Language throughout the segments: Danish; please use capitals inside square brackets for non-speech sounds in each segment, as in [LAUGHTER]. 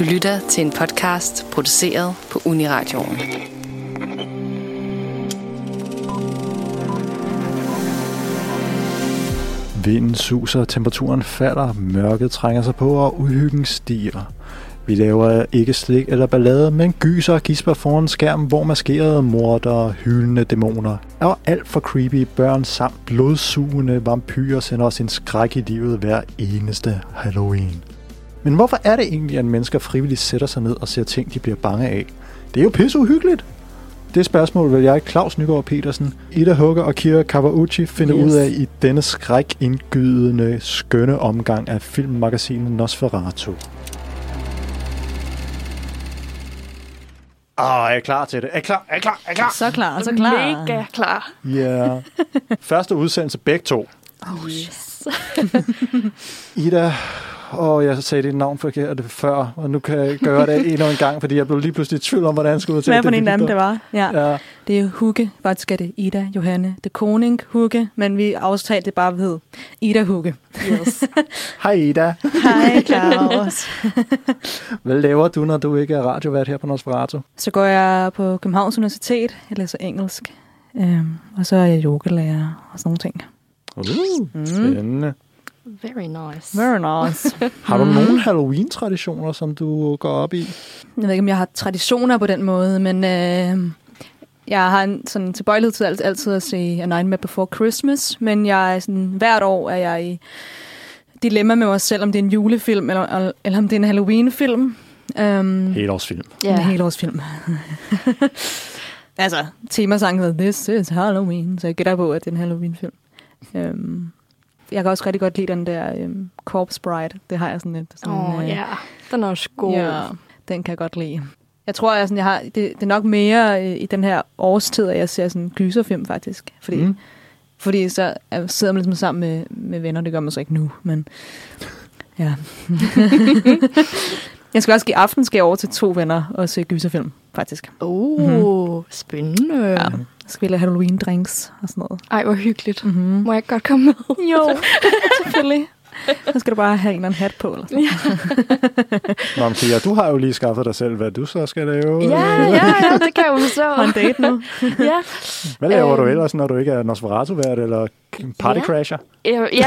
Du lytter til en podcast produceret på Uniradioen. Vinden suser, temperaturen falder, mørket trænger sig på, og uhyggen stiger. Vi laver ikke slik eller ballade, men gyser og gisper foran skærmen, hvor maskerede morder, hyldende dæmoner og alt for creepy børn samt blodsugende vampyrer sender os en skræk i livet hver eneste Halloween. Men hvorfor er det egentlig, at mennesker frivilligt sætter sig ned og ser ting, de bliver bange af? Det er jo pisse uhyggeligt. Det spørgsmål vil jeg, Claus Nygaard Petersen, Ida Hugger og Kira Kawauchi finde yes. ud af i denne skrækindgydende, skønne omgang af filmmagasinet Nosferatu. Åh, oh, er jeg klar til det? Er jeg klar? Er jeg klar? Er jeg klar? Så klar, så klar. Mega klar. Ja. Yeah. [LAUGHS] Første udsendelse begge to. Oh, yes. Ida, og jeg sagde dit navn forkert før, og nu kan jeg gøre det endnu en gang, fordi jeg blev lige pludselig i tvivl om, hvordan jeg skulle udtale Hvad det. for en anden det var? Ja. Ja. Det er Hugge. Faktisk er det Ida Johanne de Koning Hugge, men vi aftalte det bare ved Ida Hugge. yes. [LAUGHS] Hej Ida. Hej [LAUGHS] Claus. Hvad laver du, når du ikke er radiovært her på Nosferatu? Så går jeg på Københavns Universitet. Jeg læser engelsk. Øhm, og så er jeg yogalærer og sådan nogle ting. Uh, spændende. Very nice. Very nice. [LAUGHS] Har du nogle Halloween-traditioner, som du går op i? Jeg ved ikke, om jeg har traditioner på den måde, men øh, jeg har en sådan tilbøjelighed til alt, altid at se A Nightmare Before Christmas, men jeg er sådan, hvert år er jeg i dilemma med mig selv, om det er en julefilm, eller, eller om det er en Halloween-film. Um, Helårsfilm. Ja. En helårsfilm. [LAUGHS] altså, temasangen hedder This is Halloween, så jeg gætter på, at det er en Halloween-film. Um, jeg kan også rigtig godt lide den der um, Corpse Bride. Det har jeg sådan lidt. Sådan, Åh, oh, øh, ja. Den er også god. Ja, den kan jeg godt lide. Jeg tror, jeg, sådan, jeg har, det, det er nok mere øh, i den her årstid, at jeg ser sådan en gyserfilm faktisk. Fordi, Mm. fordi så øh, sidder man ligesom sammen med, med venner. Det gør man så ikke nu, men ja. [LAUGHS] jeg skal også give aften skal jeg over til to venner og se gyserfilm, faktisk. Oh, Mhm. spændende. Ja. Spille Halloween drinks og sådan noget. Ej, hvor hyggeligt. Mm-hmm. Må jeg ikke godt komme med? Jo, [LAUGHS] selvfølgelig. Så skal du bare have en eller anden hat på. Eller sådan. [LAUGHS] Nå, men Pia, du har jo lige skaffet dig selv, hvad du så skal lave. Ja, ja, ja, det kan jeg jo forstå. Har [LAUGHS] en date nu. ja. Hvad laver du Øhm. ellers, når du ikke er Nosferatu-vært eller partycrasher? Øh, ja.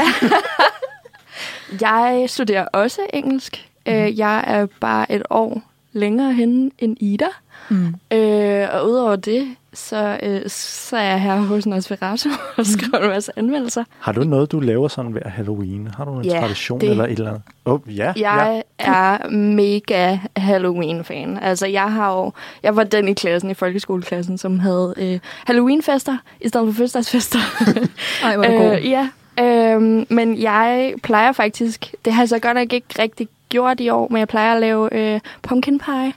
jeg studerer også engelsk. Øh, Jeg er bare et år længere henne end Ida. Mm. Øh, og udover det, så, øh, så er jeg her hos Nosferatu [LAUGHS] og skriver en masse anmeldelser. Har du noget, du laver sådan hver Halloween? Har du en Ja, tradition det- eller et eller andet? Oh, ja, ja. Jeg er mega Halloween-fan. Altså, jeg har jo... Jeg var den i klassen, i folkeskoleklassen, som havde øh, Halloween-fester i stedet for fødselsdagsfester. [LAUGHS] Ej, hvor er god. Øh, ja, øhm, men jeg plejer faktisk, det har jeg så godt nok ikke rigtig gjort i år, men jeg plejer at lave øh, pumpkin pie.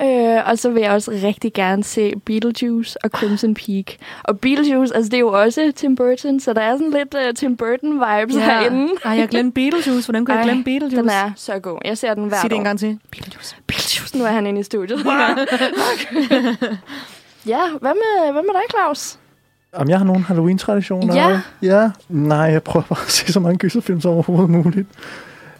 Øh, og så vil jeg også rigtig gerne se Beetlejuice og Crimson Peak. Og Beetlejuice, altså det er jo også Tim Burton, så der er sådan lidt uh, Tim Burton-vibes yeah. herinde. Ej, jeg glemte Beetlejuice. Hvordan kunne jeg Ej, glemme Beetlejuice? Den er så god. Jeg ser den hver Sig det en gang til. Beetlejuice. Beetlejuice, nu er han inde i studiet. [LAUGHS] ja, hvad med, hvad med dig, Claus? Om jeg har nogle Halloween-traditioner? Ja. Ja. Nej, jeg prøver bare at se så mange gyserfilm som overhovedet muligt.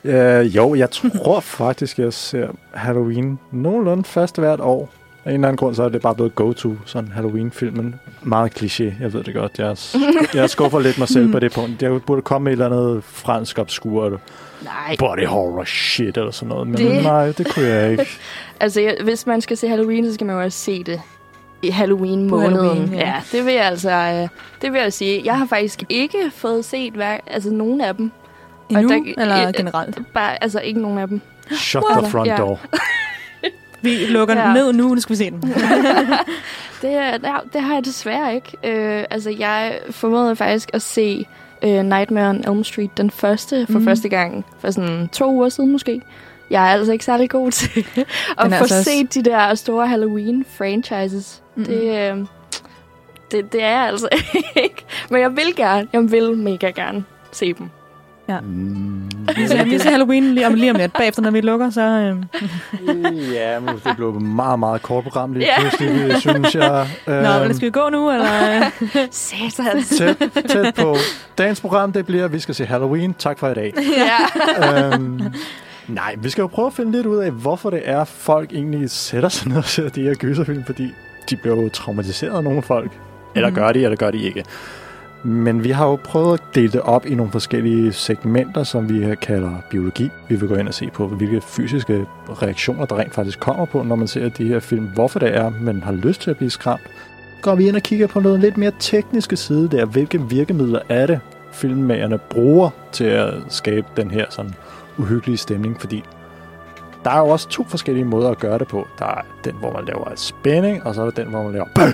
Uh, jo, jeg tror faktisk, jeg ser Halloween nogenlunde fast hvert år. Af en eller anden grund, så er det bare blevet go-to, sådan Halloween-filmen. Meget kliché, jeg ved det godt. Jeg, [LAUGHS] jeg skuffer lidt mig selv på det punkt. Jeg burde komme med et eller andet fransk obskur Nej. body horror shit eller sådan noget. Men Det- nej, det kunne jeg ikke. [LAUGHS] Altså, jeg, hvis man skal se Halloween, så skal man jo også se det i Halloween-måneden. Halloween, ja. ja. det vil jeg altså øh, det vil jeg sige. Jeg har faktisk ikke fået set hver, altså nogen af dem. Og Endnu, der- eller øh, generelt? Bare, altså ikke nogen af dem. Shut What? the front Ja. door. [LAUGHS] Vi lukker Ja. den ned nu, nu skal vi se den. [LAUGHS] Det, er- det, har- det har jeg desværre ikke. Øh, altså, jeg formåede faktisk at se øh, Nightmare on Elm Street, den første, for Mm. mm. første gang, for sådan to uger siden måske. Jeg er altså ikke særlig god til [LAUGHS] at få altså set de der store Halloween-franchises. Mm-mm. Det, øh, det, det er jeg altså ikke. Men jeg vil gerne, jeg vil mega gerne se dem. Mm. Vi ser, vi ser Halloween lige om, lige om lidt. Bagefter, når vi lukker, så... Øh, ja, men det blev et meget, meget kort program lige Ja. pludselig, synes jeg. Nå, Øhm, men skal vi gå nu, eller... [LAUGHS] Satan. tæt, tæt på. Dagens program, det bliver, at vi skal se Halloween. Tak for i dag. ja. øhm, Nej, vi skal jo prøve at finde lidt ud af, hvorfor det er, folk egentlig sætter sig ned og ser de her gyserfilm, fordi de bliver jo traumatiseret af nogle folk. Eller Mhm. gør de, eller gør de ikke. Men vi har jo prøvet at dele det op i nogle forskellige segmenter, som vi kalder biologi. Vi vil gå ind og se på, hvilke fysiske reaktioner, der rent faktisk kommer på, når man ser de her film. Hvorfor det er, man har lyst til at blive skræmt. Går vi ind og kigger på noget lidt mere tekniske side der. Hvilke virkemidler er det, filmmagerne bruger til at skabe den her sådan uhyggelige stemning? Fordi der er jo også to forskellige måder at gøre det på. Der er den, hvor man laver spænding, og så er der den, hvor man laver!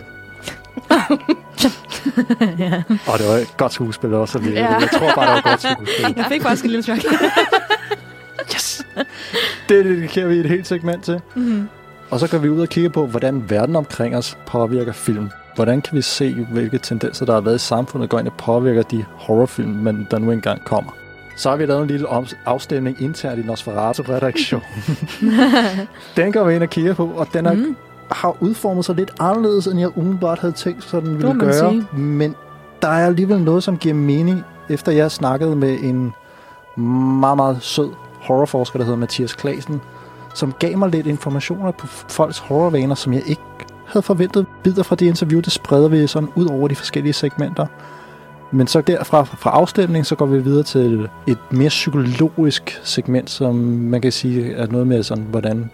[LAUGHS] [LAUGHS] ja. Og det var et godt skuespil også, Ja. jeg tror bare, det var et godt [LAUGHS] skuespil. Jeg fik faktisk et lille chok. [LAUGHS] Yes! Det dedikerer vi et helt segment til. mm. Og så går vi ud og kigge på, hvordan verden omkring os påvirker film. Hvordan kan vi se, hvilke tendenser, der har været i samfundet, går ind og påvirker de horrorfilm, men der nu engang kommer. Så har vi lavet en lille afstemning internt i Nosferatu-redaktionen. den går vi ind og kigger på, og den er, mm. Har udformet sig lidt anderledes, end jeg umiddelbart havde tænkt, så den ville gøre. sige. Men der er alligevel noget, som giver mening, efter jeg snakkede med en meget, meget sød horrorforsker, der hedder Mathias Klasen, som gav mig lidt informationer på folks horrorvaner, som jeg ikke havde forventet. Bidder fra det interview, det spreder vi sådan ud over de forskellige segmenter. Men så derfra fra afstemning, så går vi videre til et mere psykologisk segment, som man kan sige er noget med sådan, hvordan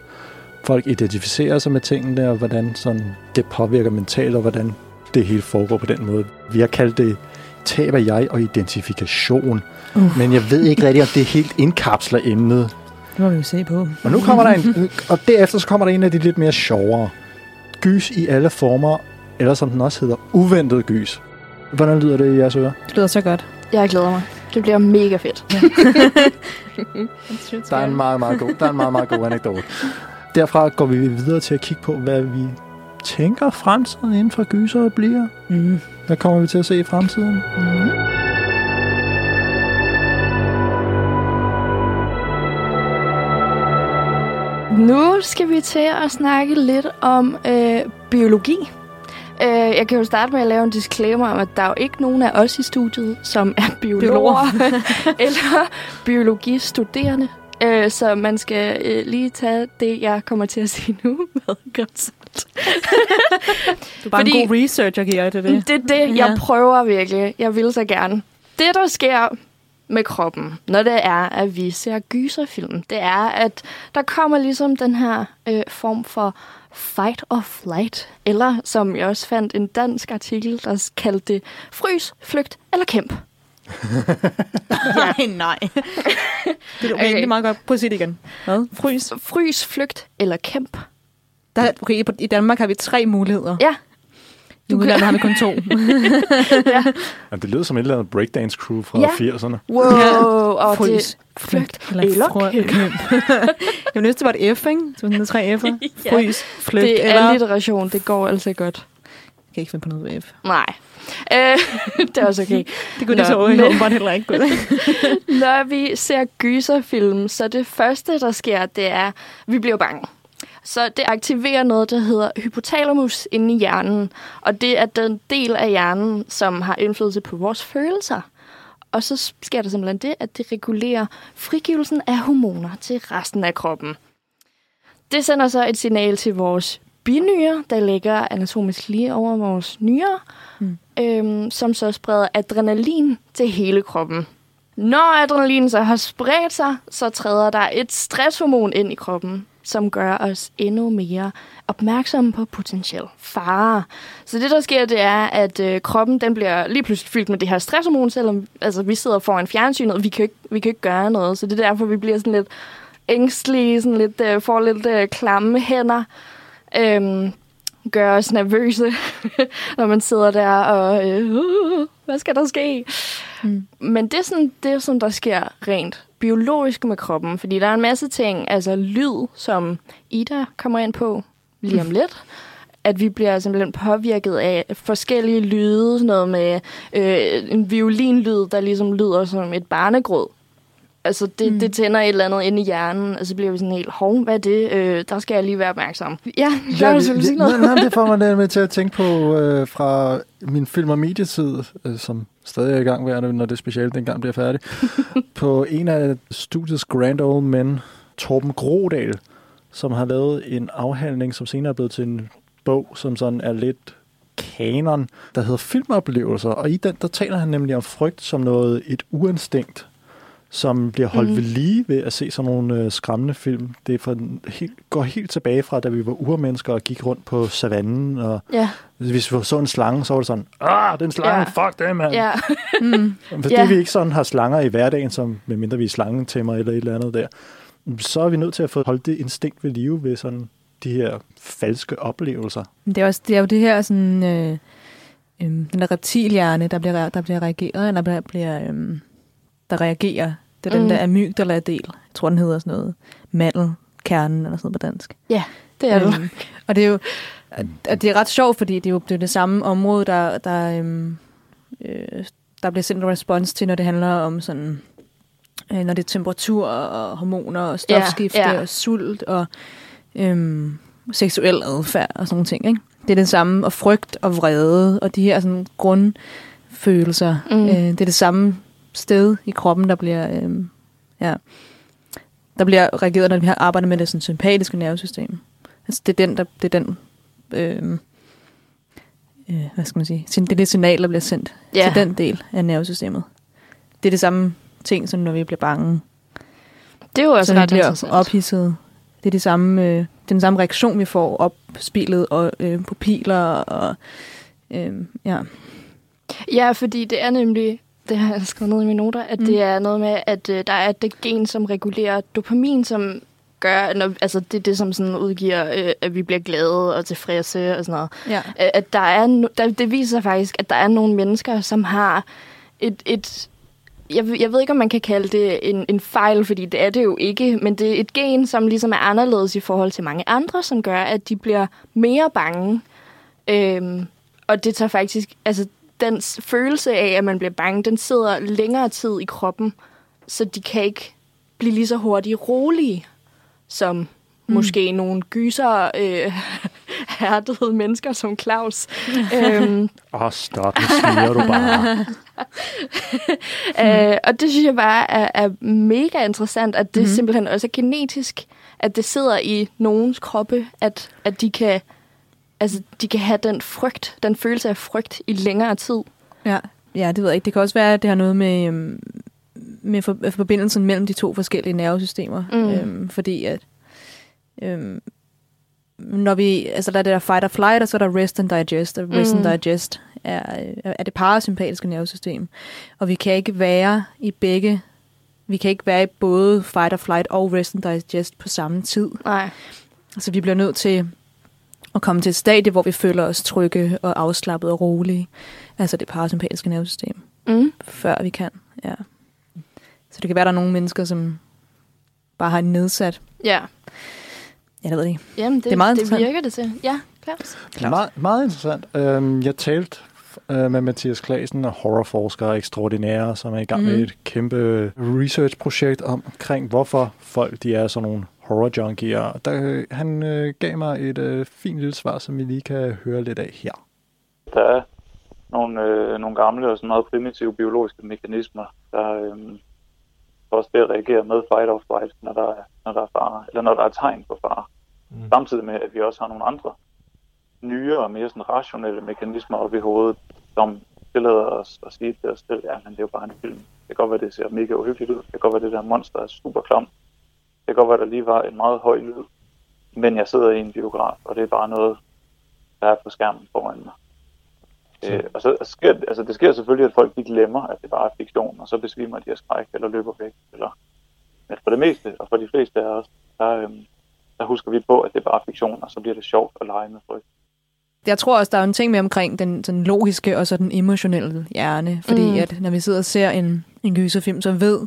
folk identificerer sig med tingene, og hvordan sådan, det påvirker mentalt, og hvordan det hele foregår på den måde. Vi har kaldt det tab af jeg og identifikation. Uh. Men jeg ved ikke rigtig, om det helt indkapsler emnet. Det må vi jo se på. Og nu kommer der en, og derefter så kommer der en af de lidt mere sjovere. Gys i alle former, eller som den også hedder, uventet gys. Hvordan lyder det i jeres ører? Det lyder så godt. Jeg glæder mig. Det bliver mega fedt. [LAUGHS] Der er en meget, meget god, der er en meget, meget god anekdote. Derfra går vi videre til at kigge på, hvad vi tænker fremtiden inden for gyser bliver. Mm. Hvad kommer vi til at se i fremtiden? Mm. Nu skal vi til at snakke lidt om øh, biologi. Øh, jeg kan jo starte med at lave en disclaimer om, at der er jo ikke nogen af os i studiet, som er biologer [LAUGHS] eller biologistuderende. Øh, så man skal øh, lige tage det, jeg kommer til at sige nu [LAUGHS] med grænsalt. Du er bare Fordi- en god researcher, giver det det. Det er det, jeg prøver virkelig. Jeg vil så gerne. Det, der sker med kroppen, når det er, at vi ser gyserfilm, det er, at der kommer ligesom den her øh, form for fight or flight, eller som jeg også fandt en dansk artikel, der kaldte det frys, flygt eller kæmp. [LAUGHS] Nej, nej. [LAUGHS] det er okay. Egentlig meget godt. Prøv at sige det igen. Hvad? Frys? Frys, flygt eller kæmp. Der, okay, på- I Danmark har vi tre muligheder. Ja. Du kan har vi kun to. [LAUGHS] Ja, det lyder som et eller andet breakdance crew fra Ja. 80'erne. Wow, og Frys, det flygt eller, eller kæmp. Jeg næste var et F, ikke? Så sådan er tre F'er. Ja. Frys, flygt Det er eller... alliteration, det går altså godt. Jeg kan ikke finde på noget F. Nej. Øh, [LAUGHS] det er også okay. [LAUGHS] Det kunne Nå, de så åbenbart heller ikke. [LAUGHS] Når vi ser gyserfilm, så det første, der sker, det er, at vi bliver bange. Så det aktiverer noget, der hedder hypotalamus inde i hjernen. Og det er den del af hjernen, som har indflydelse på vores følelser. Og så sker der simpelthen det, at det regulerer frigivelsen af hormoner til resten af kroppen. Det sender så et signal til vores binyre, der ligger anatomisk lige over vores nyre, Mm. øhm, som så spreder adrenalin til hele kroppen. Når adrenalin så har spredt sig, så træder der et stresshormon ind i kroppen, som gør os endnu mere opmærksomme på potentiel fare. Så det, der sker, det er, at øh, kroppen den bliver lige pludselig fyldt med det her stresshormon, selvom altså, vi sidder foran fjernsynet, og vi kan, ikke, vi kan ikke gøre noget. Så det er derfor, vi bliver sådan lidt ængstelige, sådan lidt, øh, får lidt øh, klamme hænder. Øhm, gør os nervøse, [LAUGHS] når man sidder der og, øh, uh, hvad skal der ske? Mm. Men det er sådan det, som der sker rent biologisk med kroppen, fordi der er en masse ting, altså lyd, som Ida kommer ind på lige om [LAUGHS] lidt, at vi bliver simpelthen påvirket af forskellige lyde, sådan noget med øh, en violinlyd, der ligesom lyder som et barnegråd. Altså, det, Mm. det tænder et eller andet inde i hjernen, og så bliver vi sådan helt, hov, hvad er det? Øh, der skal jeg lige være opmærksom. Ja, [LAUGHS] der ja, vil sige noget. nej, det får mig [LAUGHS] med til at tænke på øh, fra min film- og medietid, øh, som stadig er i gang, når det speciale dengang bliver færdig. [LAUGHS] på en af studiets Grand Old Men, Torben Grodal, som har lavet en afhandling, som senere er blevet til en bog, som sådan er lidt kanon, der hedder Filmoplevelser. Og i den, der taler han nemlig om frygt som noget, et uinstinkt, som bliver holdt mm. ved lige ved at se sådan nogle øh, skræmmende film. Det for, helt, går helt tilbage fra, da vi var urmennesker og gik rundt på savannen. Og Ja. hvis vi så en slange, så var det sådan, ah, den slange, Ja. fuck det, mand. Ja. [LAUGHS] Mm. Fordi Ja. vi ikke sådan har slanger i hverdagen, som medmindre vi er slangetæmmer eller et eller andet der, så er vi nødt til at få holdt det instinkt ved live ved sådan de her falske oplevelser. Det er, også, det er jo det her sådan, øh, øh, den der reptilhjerne, der bliver, der bliver reageret, eller der bliver, øh, der reagerer. Det er den Mm. der amygdala-del. Jeg tror, den hedder sådan noget mandelkernen, eller sådan noget på dansk. Det er det. Øhm, og det er jo og det er ret sjovt, fordi det er jo det, er det samme område, der, der, øhm, øh, der bliver sendt en respons til, når det handler om sådan, øh, når det er temperatur og hormoner og stofskifte Ja, ja. og sult og øhm, seksuel adfærd og sådan nogle ting. Ikke? Det er det samme, og frygt og vrede og de her sådan, grundfølelser. Mm. Øh, det er det samme sted i kroppen, der bliver, øhm, ja, der bliver reageret, når vi har arbejdet med det sådan, sympatiske nervesystem. Altså, det er den, der, det er den, øh, øh, hvad skal man sige, det er det signal, der bliver sendt Ja. til den del af nervesystemet. Det er det samme ting, som når vi bliver bange, Det er jo også så ret bliver ophidset. Det er det samme, øh, det er den samme reaktion, vi får opspillet og øh, pupiller og øh, ja. Ja, fordi det er nemlig, det har jeg skrevet ned i mine noter, at Mm. det er noget med, at øh, der er det gen, som regulerer dopamin, som gør, når, altså det er det, som sådan udgiver, øh, at vi bliver glade og tilfredse og sådan noget. ja. Øh, At der er, no- der, det viser faktisk, at der er nogle mennesker, som har et, et jeg, ved- jeg ved ikke, om man kan kalde det en, en fejl, fordi det er det jo ikke, men det er et gen, som ligesom er anderledes i forhold til mange andre, som gør, at de bliver mere bange. Øhm, og det tager faktisk, altså den følelse af, at man bliver bange, den sidder længere tid i kroppen, så de kan ikke blive lige så hurtigt rolige, som mm. måske nogle gyser øh, [LAUGHS] hærdede mennesker som Claus. [LAUGHS] øhm, Åh, oh, stop, nu smiger du bare. [LAUGHS] Øh, og det synes jeg bare er, er mega interessant, at det mm-hmm. simpelthen også er genetisk, at det sidder i nogens kroppe, at, at de kan altså, de kan have den frygt, den følelse af frygt i længere tid. Ja, ja, det ved jeg ikke. Det kan også være, at det har noget med, øhm, med for, forbindelsen mellem de to forskellige nervesystemer. Mm. Øhm, fordi at øhm, når vi, altså der er det der fight or flight, og så er der rest and digest, og rest Mm. and digest er, er det parasympatiske nervesystem. Og vi kan ikke være i begge, vi kan ikke være i både fight or flight og rest and digest på samme tid. Nej. Altså vi bliver nødt til at komme til et stadie, hvor vi føler os trygge og afslappet og rolige. Altså det parasympatiske nervesystem Mm. før vi kan. Ja. Så det kan være, der er nogle mennesker, som bare har en nedsat. Ja. Jeg ved det ikke. Jamen, det, Det er meget det virker det til. Ja, Claus. Meget, meget interessant. Øhm, jeg talte øh, med Mathias Klasen, horrorforsker ekstraordinære, som er i gang mm. med Mhm. et kæmpe researchprojekt omkring, hvorfor folk de er sådan nogle horror junkier. Der, øh, han øh, gav mig et øh, fint lille svar, som vi lige kan høre lidt af her. Der er nogle, øh, nogle gamle og sådan meget primitive biologiske mekanismer, der øh, får os til at reagere med fight or flight, når der, er, når der er fare, eller når der er tegn på fare. Mm. Samtidig med, at vi også har nogle andre nye og mere sådan rationelle mekanismer oppe i hovedet, som tillader os at sige til os selv, ja, men det er jo bare en film. Det kan godt være, det ser mega uhyggeligt ud. Det kan godt være, det der monster er super klamt. Det kan godt være, der lige var en meget høj lyd. Men jeg sidder i en biograf, og det er bare noget, der er på skærmen foran mig. Øh, og så sker, altså det sker selvfølgelig, at folk de glemmer, at det bare er fiktion, og så besvimer de af skræk eller løber væk. Eller, men for det meste, og for de fleste af os, der, øhm, der husker vi på, at det er bare fiktion, og så bliver det sjovt at lege med frygt. Jeg tror også, der er en ting med omkring den, den logiske og så den emotionelle hjerne. Fordi. Mm. at når vi sidder og ser en, en gyserfilm, så ved,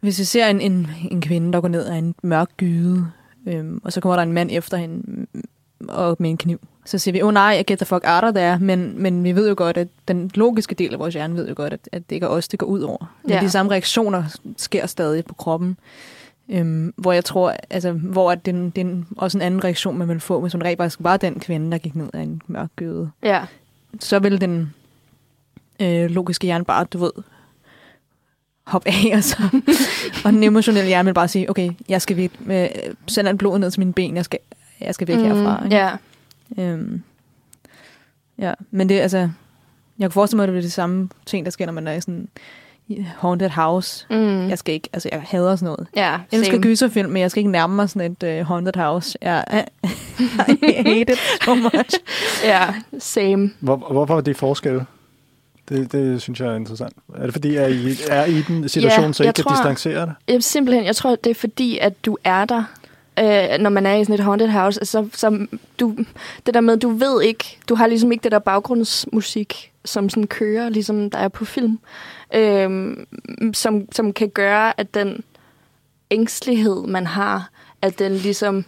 hvis vi ser en, en, en kvinde, der går ned ad en mørk gyde, øhm, og så kommer der en mand efter hende mm, og med en kniv, så siger vi, åh oh, nej, jeg get the fuck out of there. Men, men vi ved jo godt, at den logiske del af vores hjerne ved jo godt, at, at det ikke er os, det går ud over. Men Ja. de samme reaktioner sker stadig på kroppen. Øhm, hvor jeg tror, altså, hvor at det, det er også en anden reaktion, man vil få, hvis man rent faktisk var den kvinde, der gik ned ad en mørk gyde. Ja. Så vil den øh, logiske hjerne bare, du ved, hoppe af, og, så, og den emotionelle hjerne vil bare sige, okay, jeg skal væk, øh, sende blodet ned til mine ben, jeg skal, jeg skal væk mm, herfra. Ikke? Ja. Øhm, ja, men det altså, jeg kan forestille mig, at det er det samme ting, der sker, når man er i sådan haunted house. Mm. Jeg skal ikke, altså jeg hader sådan noget. ja, Jeg elsker same. gyserfilm, men jeg skal ikke nærme mig sådan et uh, haunted house. Jeg, [LAUGHS] I hate it so much. Ja, same. Hvor, hvorfor er det forskel? Det, det synes jeg er interessant. Er det fordi, at I er i den situation, Ja, så I kan tror- distancere det? Jeg, simpelthen, jeg tror, det er fordi, at du er der, øh, når man er i sådan et haunted house. Så, så du, det der med, du ved ikke, du har ligesom ikke det der baggrundsmusik, som sådan kører, ligesom der er på film, øh, som, som kan gøre, at den ængstelighed, man har, at den ligesom...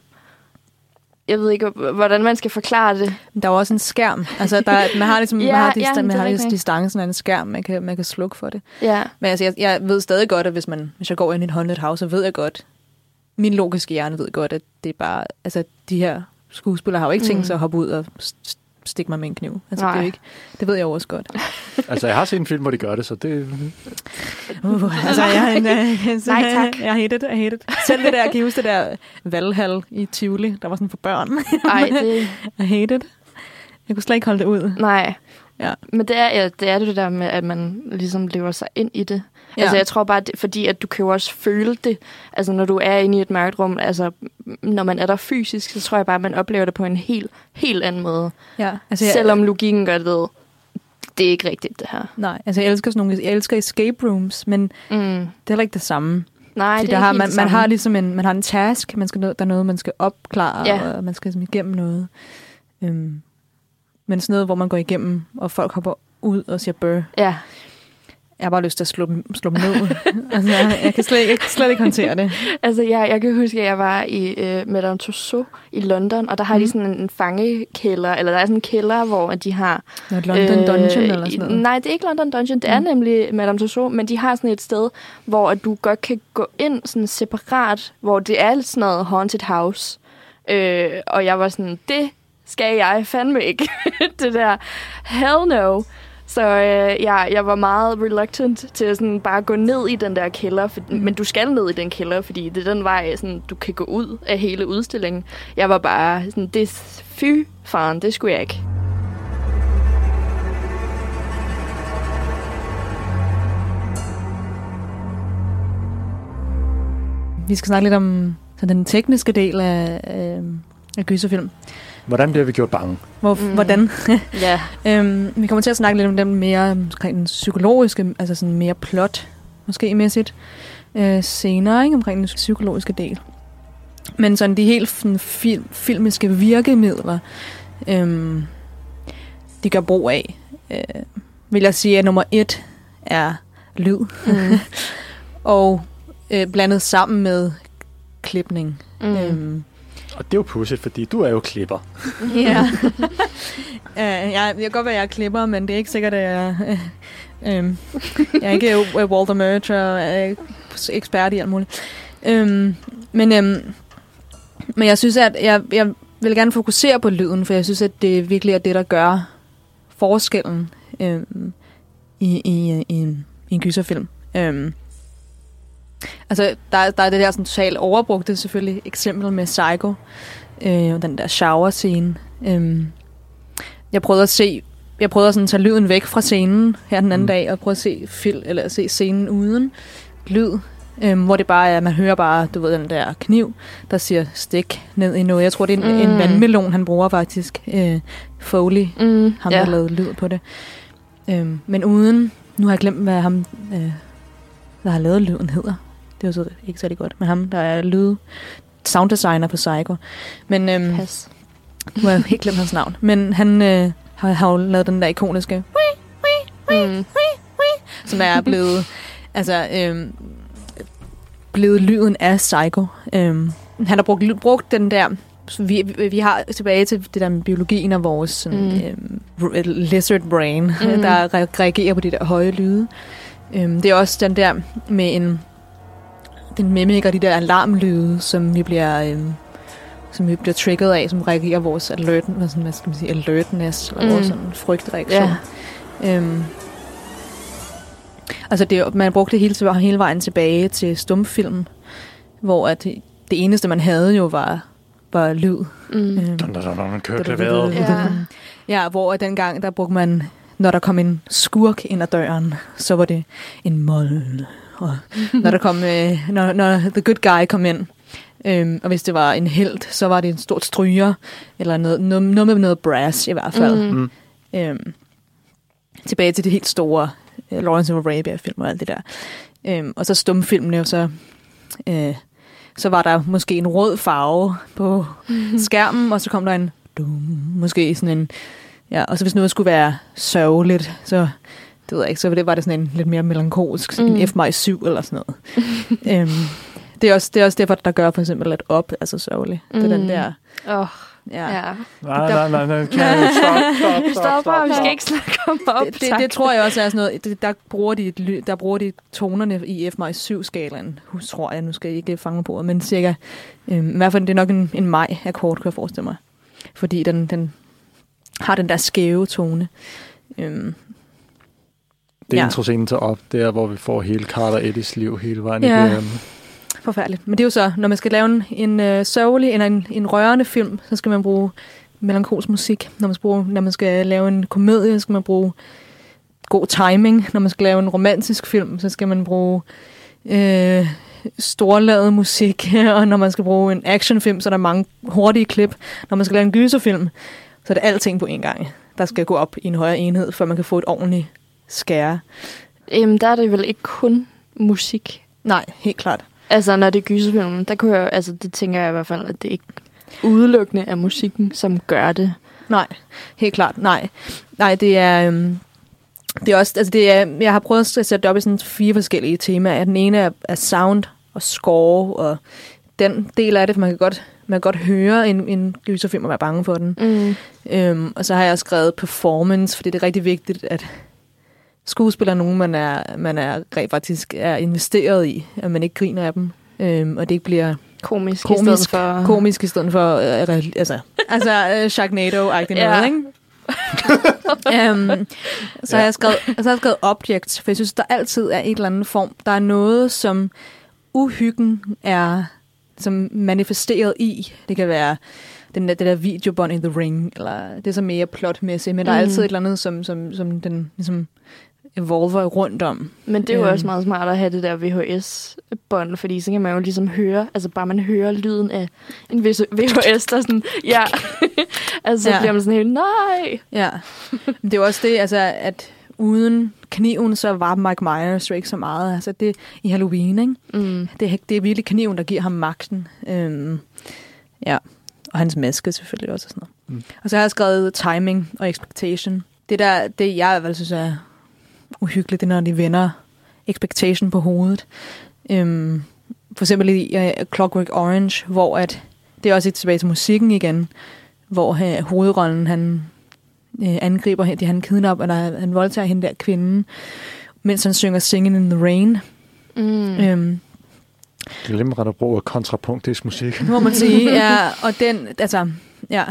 Jeg ved ikke, hvordan man skal forklare det. Der er også en skærm. Altså, der, er- man har ligesom [LAUGHS] Ja, man har, ja, distan- det man har rigtigt. distancen af en skærm, man kan, man kan slukke for det. Ja, Men altså, jeg, jeg ved stadig godt, at hvis, man, hvis jeg går ind i et haunted house, så ved jeg godt, min logiske hjerne ved godt, at det er bare, altså de her skuespillere har jo ikke tænkt Mm. sig at hoppe ud og stikke mig med en kniv. Altså, det, er Nej. jo ikke, det ved jeg også godt. [LAUGHS] Altså, jeg har set en film, hvor de gør det, så det... Uh, altså, jeg, jeg, [LAUGHS] jeg, Nej, tak. Jeg hate it, I hate it. Selv det der, kan I huske det der Valhall i Tivoli, der var sådan for børn. ej, [LAUGHS] det, I hate it. Jeg kunne slet ikke holde det ud. nej. Ja. Men det er, ja, det er det der med, at man ligesom lever sig ind i det. Ja. Altså, jeg tror bare, det, fordi at du kan jo også føle det. Altså, når du er inde i et mørkt rum, altså, når man er der fysisk, så tror jeg bare, at man oplever det på en helt, helt anden måde. Ja, altså, jeg, Selvom logikken gør det, det er ikke rigtigt, det her. Nej, altså jeg elsker, sådan nogle, jeg elsker escape rooms, men Mm. det er heller ikke det samme. Nej, Fordi det er der har, man, man har ligesom en, man har en task, man skal, nå- der er noget, man skal opklare, Ja. og man skal ligesom igennem noget. Øhm, men sådan noget, hvor man går igennem, og folk hopper ud og siger bør. Ja, Jeg har bare lyst til at slå dem, slå dem ned. [LAUGHS] altså, jeg, kan slet, jeg kan slet ikke håndtere det. altså jeg, jeg kan huske, at jeg var i øh, Madame Tussauds i London, og der har mm. de Mhm. sådan en, en fangekælder, eller der er sådan en kælder, hvor de har... Nå, London Øh, Dungeon eller sådan noget. Nej, det er ikke London Dungeon. Det er Mm. nemlig Madame Tussauds, men de har sådan et sted, hvor at du godt kan gå ind sådan separat, hvor det er sådan noget haunted house. Øh, og jeg var sådan, det skal jeg fandme ikke. [LAUGHS] det der, hell no. Så øh, jeg, jeg var meget reluctant til at sådan bare gå ned i den der kælder, for, Mm. men du skal ned i den kælder, fordi det er den vej, sådan, du kan gå ud af hele udstillingen. Jeg var bare sådan, det fy faren, det skulle jeg ikke. Vi skal snakke lidt om så den tekniske del af, øh, af gyserfilm. Hvordan bliver vi gjort bange? Hvor, Mm. Hvordan? [LAUGHS] Ja. [LAUGHS] øhm, vi kommer til at snakke lidt om den mere omkring den psykologiske, altså sådan mere plot, måske mæssigt, øh, senere, ikke? omkring den psykologiske del. Men sådan de helt sådan, film, filmiske virkemidler, øhm, de gør brug af, øh, vil jeg sige, at nummer et er lyd. Mm. [LAUGHS] og øh, blandet sammen med klipning. Mm. Øhm, Og det er jo pudsigt, fordi du er jo klipper. [LAUGHS] Ja. [LAUGHS] uh, jeg, jeg kan godt være, jeg er klipper, men det er ikke sikkert, at jeg... Uh, um, jeg er ikke [LAUGHS] uh, Walter Merch og uh, ekspert i alt muligt. Um, men, um, men jeg synes, at jeg, jeg vil gerne fokusere på lyden, for jeg synes, at det virkelig er det, der gør forskellen um, i, i, i, en, i en gyserfilm. Um, altså, der, der er det der sådan totalt overbrugte selvfølgelig eksempel med Psycho, øh, den der shower-scene. Øhm, jeg prøvede at se, jeg prøvede at sådan tage lyden væk fra scenen her den anden Mm. dag, og prøve at se, fil, eller at se scenen uden lyd, øhm, hvor det bare er, man hører bare, du ved, den der kniv, der siger stik ned i noget. Jeg tror, det er en, Mm. en vandmelon, han bruger faktisk. Øh, Foley, Mm. ham ja. der lavede lyd på det. Øhm, men uden, nu har jeg glemt, hvad ham, øh, der har lavet lyden hedder. Det er jo så ikke særlig godt. Men ham, der er lyd, sounddesigner på Psycho. Men øhm, Pas. nu har jeg helt glemt hans navn. Men han øh, har, har jo lavet den der ikoniske, Mm. som er blevet, altså, øhm, blevet lyden af Psycho. Øhm, han har brugt, brugt den der, vi, vi- har tilbage til det der med biologien og vores sådan, Mm. øhm, lizard brain, [LAUGHS] Mm. der re- reagerer på de der høje lyde. Øhm, det er også den der med en, den mimikker de der alarmlyde, som vi bliver, øhm, som vi bliver triggeret af, som reagerer vores alert, hvad sådan, hvad skal man sige, alertness, eller Mm. vores sådan, frygtreaktion. Ja. Øhm, Altså, det, man brugte det hele, hele vejen tilbage til stumfilm, hvor at det, eneste, man havde jo var, var lyd. Mm. Øhm, Dun, dun, dun, dun, kør klaveret. Ja. Ja, hvor dengang, der brugte man, når der kom en skurk ind ad døren, så var det en mold. Og når der kom, øh, når, når the good guy kom ind, øhm, og hvis det var en held, så var det en stort stryger, eller noget, noget, noget med noget brass i hvert fald. Mm. Mm. Øhm, tilbage til det helt store uh, Lawrence of Arabia-film og alt det der. Øhm, og så stumfilmene, og så, øh, så var der måske en rød farve på skærmen, og så kom der en dum, måske sådan en, ja, og så hvis noget skulle være sørgeligt, så det ved jeg ikke, så det var det sådan en lidt mere melankolsk, mm. En F maj 7 eller sådan noget. [LAUGHS] øhm, det, er også, det er også derfor, der gør for eksempel, at op er så sørgelig. Mm. Det er den Mm. der, Åh, ja. ja. Nej, nej, nej, nej. Kan stop, stop, Vi stop, stopper, vi stop. skal ikke snakke om op, det, det, det tror jeg også er sådan noget, det, der, bruger de der bruger de tonerne i F maj 7 skalaen Hus tror jeg, nu skal jeg ikke fange på ordet, men cirka, øhm, i hvert fald det er nok en, en maj akkord, kan jeg forestille mig. Fordi den, den har den der skæve tone. Øhm, Det er Ja. introscenen til op, det er, hvor vi får hele Carter Eddies liv hele vejen Ja. igennem. forfærdeligt. Men det er jo så, når man skal lave en, en øh, sørgelig eller en, en rørende film, så skal man bruge melankolsk musik. Når man, skal bruge, når man skal lave en komedie, så skal man bruge god timing. Når man skal lave en romantisk film, så skal man bruge øh, storladet musik. [LAUGHS] Og når man skal bruge en actionfilm, så er der mange hurtige klip. Når man skal lave en gyserfilm, så er det alting på en gang, der skal gå op i en højere enhed, før man kan få et ordentligt skære. Øhm, der er det vel ikke kun musik. Nej, helt klart. Altså, når det er gyserfilm, der kunne jeg, altså, det tænker jeg i hvert fald, at det ikke udelukkende er musikken, som gør det. Nej, helt klart, nej. Nej, det er... Øhm, det er også, altså det er, jeg har prøvet at sætte det op i sådan fire forskellige temaer. Den ene er, er sound og score, og den del af det, for man kan godt, man kan godt høre en, en gyserfilm og være bange for den. Mm. Øhm, og så har jeg også skrevet performance, fordi det er rigtig vigtigt, at skuespillere er nogen, man er, man er rent faktisk er investeret i, at man ikke griner af dem, øhm, og det ikke bliver Komisk, Komisk, i stedet for... komisk i stedet for øh, altså, altså øh, Sharknado-agtigt Ja. noget, ikke? um, [LAUGHS] så, har jeg skrevet, så har jeg skrevet objects, for jeg synes, der altid er et eller andet form. Der er noget, som uhyggen er som manifesteret i. Det kan være den der, det der videobånd i The Ring, eller det er så mere plotmæssigt, men der er Mm. altid et eller andet, som, som, som den ligesom evolver rundt om. Men det er jo Øhm. også meget smart at have det der VHS-bånd, fordi så kan man jo ligesom høre, altså bare man hører lyden af en VHS, der sådan, ja, [LAUGHS] altså så Ja. bliver man sådan helt, nej. Ja, det er jo også det, altså, at uden kniven, så var Mike Myers jo ikke så meget. Altså det i Halloween, ikke? Mm. Det, er- det er virkelig kniven, der giver ham magten. Øhm, ja, og hans maske selvfølgelig også. Og, sådan noget. Mm. og så har jeg skrevet timing og expectation. Det, der, det jeg i hvert fald synes er uhyggeligt, det er, når de vender expectation på hovedet. Øhm, for eksempel i uh, Clockwork Orange, hvor at, det er også et tilbage til musikken igen, hvor uh, hovedrollen, han øh, angriber hende, han kidnapper, eller han voldtager hende der kvinde, mens han synger Singing in the Rain. Mm. Øhm, Glimrende at bruge kontrapunktisk musik. det må man sige, [LAUGHS] ja. Og den, altså, ja.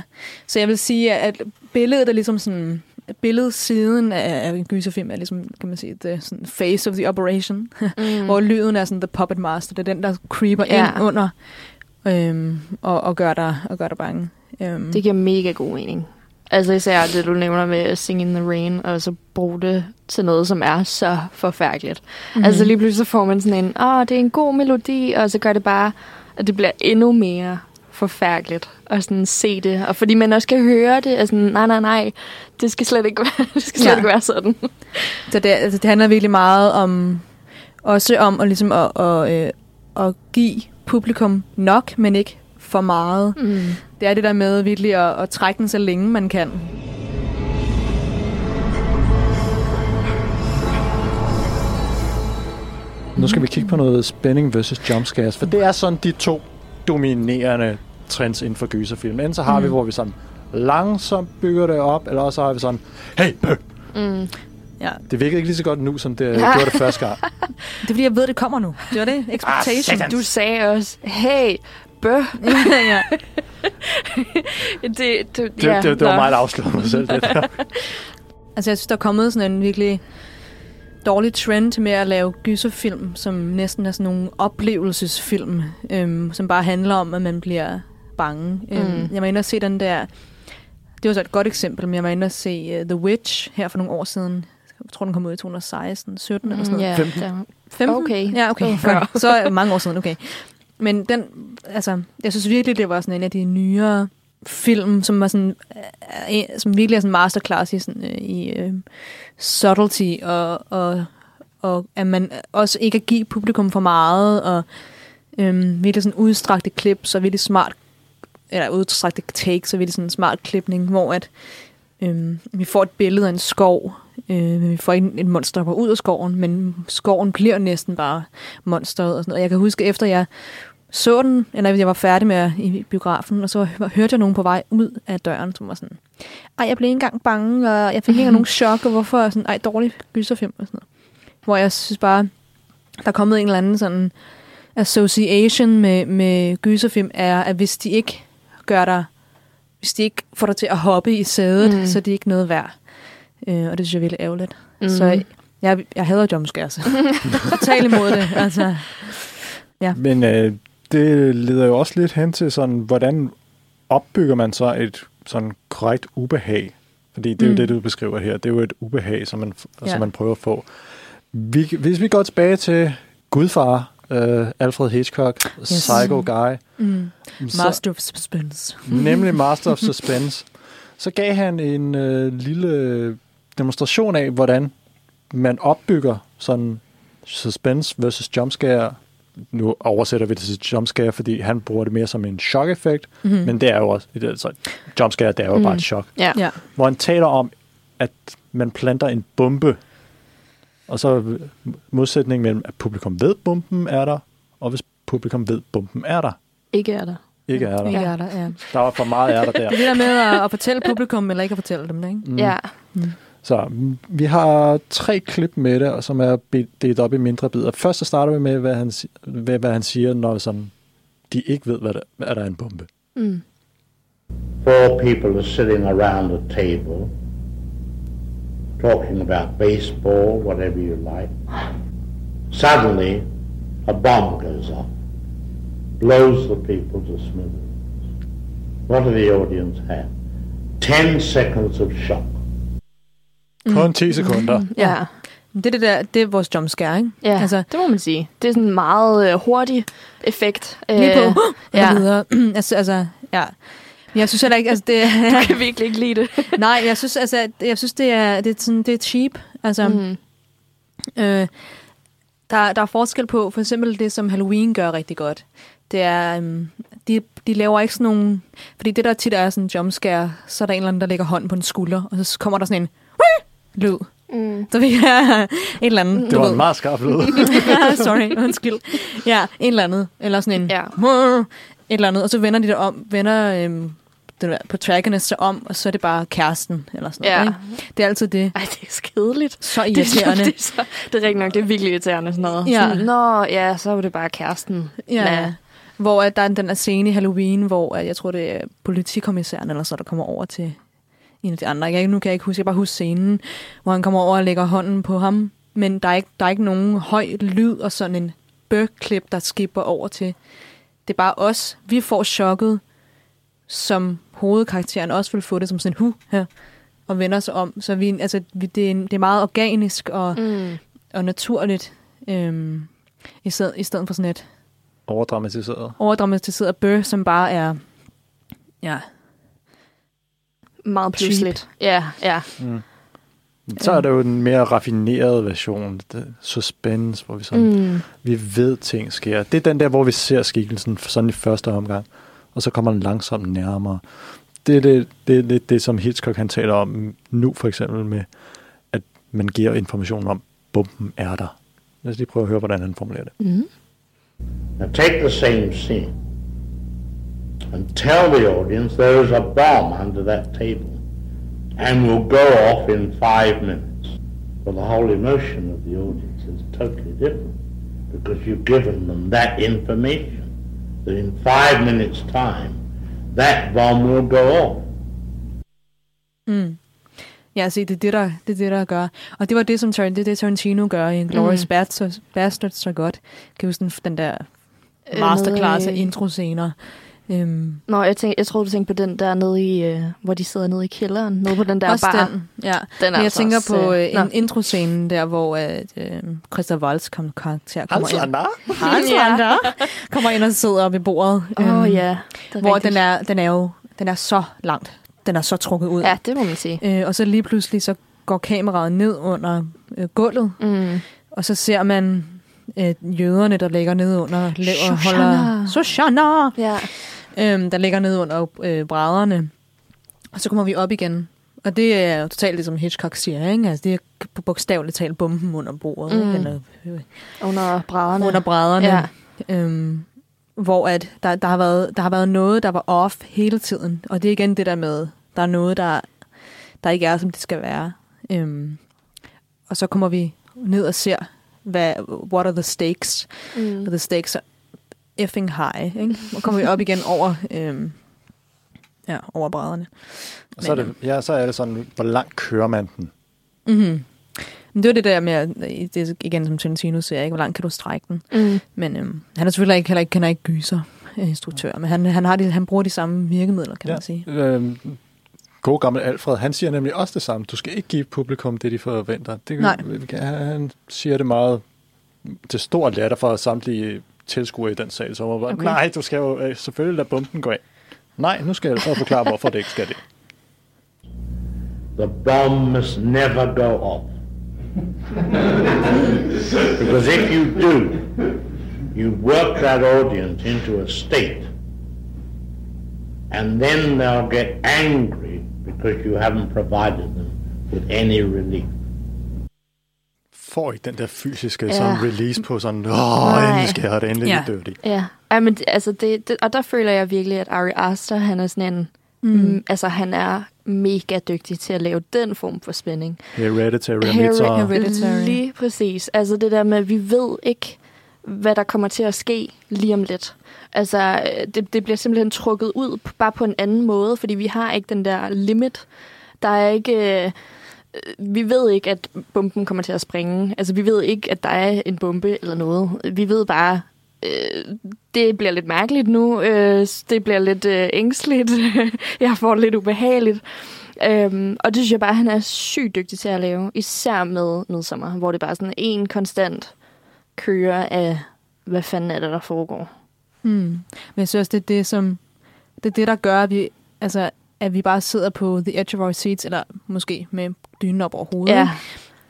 Så jeg vil sige, at billedet er ligesom sådan, billedsiden af, en gyserfilm er ligesom, kan man sige, the sådan face of the operation, mm. [LAUGHS] hvor lyden er sådan the puppet master, det er den, der creeper Ja. ind under, øhm, og, og, gør dig, og gør dig bange. Øhm, Det giver mega god mening. Altså især det, du nævner med Sing in the Rain, og så bruge det til noget, som er så forfærdeligt. Mm-hmm. Altså lige pludselig så får man sådan en, åh, det er en god melodi, og så gør det bare, at det bliver endnu mere forfærdeligt at sådan se det. Og fordi man også kan høre det, og sådan, nej, nej, nej, det skal slet ikke være, [LAUGHS] det skal slet Ja. ja. ikke være sådan. Så det, altså, det handler virkelig meget om, også om at, ligesom at, at, øh, at give publikum nok, men ikke for meget. Mm. Det er det der med virkelig at, at trække den så længe man kan. Nu skal vi kigge på noget spænding versus jumpscares, for det er sådan de to dominerende trends inden for gyserfilm. Enten så har mm. vi, hvor vi sådan langsomt bygger det op, eller også har vi sådan, hey, bøh! Mm. Ja. Det virkede ikke lige så godt nu, som det Ja. [LAUGHS] gjorde det første gang. Det er fordi, jeg ved, det kommer nu. Det var det. Expectation. Ah, Du sagde også, hey, bøh. ja. [LAUGHS] Det, det, Det, ja, det, det var nå. mig, der afslørede mig selv. Det der. [LAUGHS] Altså, jeg synes, der er kommet sådan en virkelig dårlig trend med at lave gyserfilm, som næsten er sådan nogle oplevelsesfilm, øhm, som bare handler om, at man bliver bange. Mm. Øhm, jeg var inde og se den der... Det var så et godt eksempel, men jeg var inde og se uh, The Witch her for nogle år siden. Jeg tror, den kom ud i 2016, 17 mm, eller sådan noget. Ja, 15. der- 15? Okay. Ja, okay. Før. Så er det mange år siden, okay. Men den, altså, jeg synes virkelig, det var sådan en af de nyere film, som var sådan, øh, som virkelig er sådan masterclass i, sådan, øh, i øh, subtlety, og, og, og at man også ikke at give publikum for meget, og øh, virkelig sådan udstrakte klip, så virkelig smart, eller udstrakte take, så virkelig sådan en smart klipning, hvor at øh, vi får et billede af en skov, øh, vi får ikke et monster der ud af skoven, men skoven bliver næsten bare monsteret og sådan noget. Jeg kan huske, efter jeg så den, eller jeg var færdig med i biografen, og så hørte jeg nogen på vej ud af døren, som var sådan, ej, jeg blev ikke engang bange, og jeg fik ikke engang [LAUGHS] nogen chok, og hvorfor sådan, ej, dårlig gyserfilm og sådan noget. Hvor jeg synes bare, der er kommet en eller anden sådan association med, med gyserfilm, er, at hvis de ikke gør dig, hvis de ikke får dig til at hoppe i sædet, Mm. så er de ikke noget værd. Øh, og det synes jeg er virkelig ærgerligt. Mm. Så jeg, jeg hader jumpscares. [LAUGHS] Total imod det. Altså, Ja. Men øh, det leder jo også lidt hen til sådan, hvordan opbygger man så et sådan korrekt ubehag? Fordi det er jo Mm. det, du beskriver her. Det er jo et ubehag, som man. Ja. som man prøver at få. Vi, hvis vi går tilbage til Gudfar, øh, Alfred Hitchcock, yes. Psycho Guy, mm. så, Master of Suspense. [LAUGHS] nemlig Master of [LAUGHS] Suspense, så gav han en øh, lille demonstration af, hvordan man opbygger sådan suspense versus jumpscare. Nu oversætter vi det til jumpscare, fordi han bruger det mere som en chok-effekt, Mm-hmm. mm. men det er jo også, altså, jumpscare, det er jo mm. bare et chok. Ja. ja. Hvor han taler om, at man planter en bombe, og så modsætning mellem, at publikum ved, bomben er der, og hvis publikum ved, bomben er der, Ikke er der. ikke er der. Ikke er der, ja. Der var for meget er der der. Det [LAUGHS] er det der med at, at fortælle publikum, eller ikke at fortælle dem det, ikke? Mm. Ja. Så mm, vi har tre klip med det, og som er delt op i mindre bidder. Først så starter vi med, hvad han, hvad, hvad han siger, når sådan, de ikke ved, hvad der, hvad der er en bombe. Mm. Four people are sitting around a table talking about baseball, whatever you like. Suddenly, a bomb goes off, blows the people to smithereens. What do the audience have? Ten seconds of shock. Kun 10 sekunder. [LAUGHS] Ja. Det er, det, der, det er vores jumpscare, ikke? Ja, Altså, altså, det må man sige. Det er sådan en meget øh, hurtig effekt. lige på, Øh, [GASPS] ja. ja. videre. [CLEARS THROAT] altså, altså, ja. Jeg synes heller ikke, altså det, Jeg kan virkelig ikke lide det. [LAUGHS] nej, jeg synes, altså, jeg synes, det er, det er, sådan, det er cheap. Altså, mm. Mm. øh, der, der er forskel på, for eksempel det, som Halloween gør rigtig godt. Det er, øhm, de, de laver ikke sådan nogle, fordi det der tit er sådan en jumpscare, så er der en eller anden, der lægger hånden på en skulder, og så kommer der sådan en lyd. Mm. Så vi er et eller andet, Det du var en meget skarp lyd. [LAUGHS] Sorry, undskyld. Ja, en eller andet. Eller sådan en... Ja. Et eller andet. Og så vender de det om, vender øhm, den der protagonist sig om, og så er det bare kæresten, eller sådan Ja. noget. Ikke? Det er altid det. Ej, det er skedeligt. Så Det er, irriterende. [LAUGHS] det, er så, det er rigtig nok, det er virkelig irriterende sådan noget. Ja. Sådan, Nå, ja, så var det bare kæresten. Ja. Hvor at der er den der scene i Halloween, hvor at jeg tror, det er politikommissæren, eller så, der kommer over til en af de andre. Jeg, nu kan jeg ikke huske, jeg bare huske scenen, hvor han kommer over og lægger hånden på ham. Men der er ikke, der er ikke nogen høj lyd og sådan en bøgklip, der skipper over til. Det er bare os. Vi får chokket, som hovedkarakteren også vil få det som sådan en hu her, og vender sig om. Så vi, altså, vi, det, er, en- det er meget organisk og, Mm. og naturligt, øhm, i, stedet, i stedet for sådan et Overdramatiseret. overdramatiseret bø, som bare er ja, Meget pludseligt. Ja, ja. Mm. Så er der jo en mere raffineret version, det, suspense, hvor vi sådan, Mm. vi ved ting sker. Det er den der, hvor vi ser skikkelsen sådan i første omgang, og så kommer den langsomt nærmere. Det er det, det, er lidt det, som Hitchcock han taler om nu for eksempel med, at man giver information om, bomben er der. Lad os lige prøve at høre, hvordan han formulerer det. Mm. Now take the same scene and tell the audience there is a bomb under that table and will go off in five minutes. Well, the whole emotion of the audience is totally different because you've given them that information that in five minutes' time that bomb will go off. mm. Ja, se, det er det, der, det er det, der gør. Og det var det, som Tarantino, det, er det, Tarantino gør i Glorious Mm. Bastards, Bastards så godt. Kan du sådan den der Øh, masterclass af intro-scener. Øhm, Nå, jeg, tænkte, jeg tror, du tænkte på den der nede i, øh, hvor de sidder nede i kælderen. Nede på den der også bar. den, ja. Den Men jeg altså tænker også, på øh, nå. en introscene der, hvor øh, øh, Christoph Waltz kom, karakter kommer ind. Hanslander? Hanslander kommer ind og sidder ved bordet. Åh øhm, oh, ja, det er Hvor rigtigt. den er, den er jo den er så langt. Den er så trukket ud. Ja, det må man sige. Øh, og så lige pludselig så går kameraet ned under øh, gulvet, Mm. og så ser man øh, jøderne, der ligger nede under laver, holder Shoshana, Ja. Øhm, der ligger nede under øh, brædderne. Og så kommer vi op igen. Og det er jo totalt ligesom Hitchcock siger, ikke? Altså, det er på bogstaveligt talt bomben under bordet, Mm. eller øh, Under brædderne. under brædderne. Ja. Øhm, hvor at der, der, har været, der har været noget, der var off hele tiden. Og det er igen det der med, der er noget, der, der ikke er, som det skal være. Øhm, og så kommer vi ned og ser, hvad, what are the stakes? Mm. Og the stakes effing high. Ikke? Og kommer vi op igen over, øhm, ja, over brædderne. Og så er, det, ja, så er det sådan, hvor langt kører man den? Mm-hmm. Men det var det der med, at- det er igen som Tarantino siger, ikke? hvor langt kan du strække den? Mm. Men øhm, han er selvfølgelig ikke, heller ikke, han er ikke gyser øh, instruktør, men han, han, har de, han bruger de samme virkemidler, kan ja. man sige. Øhm, god gammel Alfred, han siger nemlig også det samme. Du skal ikke give publikum det, de forventer. Det, Nej. Han siger det meget til stor latter for samtlige tilskuere i den sal. Så var bare, Okay. okay. nej, du skal jo øh, selvfølgelig lade bomben gå af. Nej, nu skal jeg så forklare, hvorfor det ikke skal det. The bomb must never go off. because if you do, you work that audience into a state. And then they'll get angry because you haven't provided them with any relief. Får ikke den der fysiske Ja. sådan release på sådan, åh, endelig skal jeg have det, endelig Ja. ja. dirty. Ja, ja men det- altså det, det, og der føler jeg virkelig, at Ari Aster, han er sådan en, mm. altså han er mega dygtig til at lave den form for spænding. Hereditary Midsommar. Hereditary. Lige præcis. Altså det der med, at vi ved ikke, hvad der kommer til at ske lige om lidt. Altså, det, det bliver simpelthen trukket ud, bare på en anden måde, fordi vi har ikke den der limit. Der er ikke... Øh, vi ved ikke, at bomben kommer til at springe. Altså, vi ved ikke, at der er en bombe eller noget. Vi ved bare, øh, det bliver lidt mærkeligt nu. Øh, det bliver lidt øh, ængstligt. [LAUGHS] jeg får det lidt ubehageligt. Øhm, og det synes jeg bare, han er sygt dygtig til at lave. Især med Midsommer, hvor det bare er sådan en konstant kører af, hvad fanden er det, der foregår. Mm. Men jeg synes også, det er det, som, det er det, der gør, at vi, altså, at vi bare sidder på the edge of our seats, eller måske med dynen op over hovedet. Ja?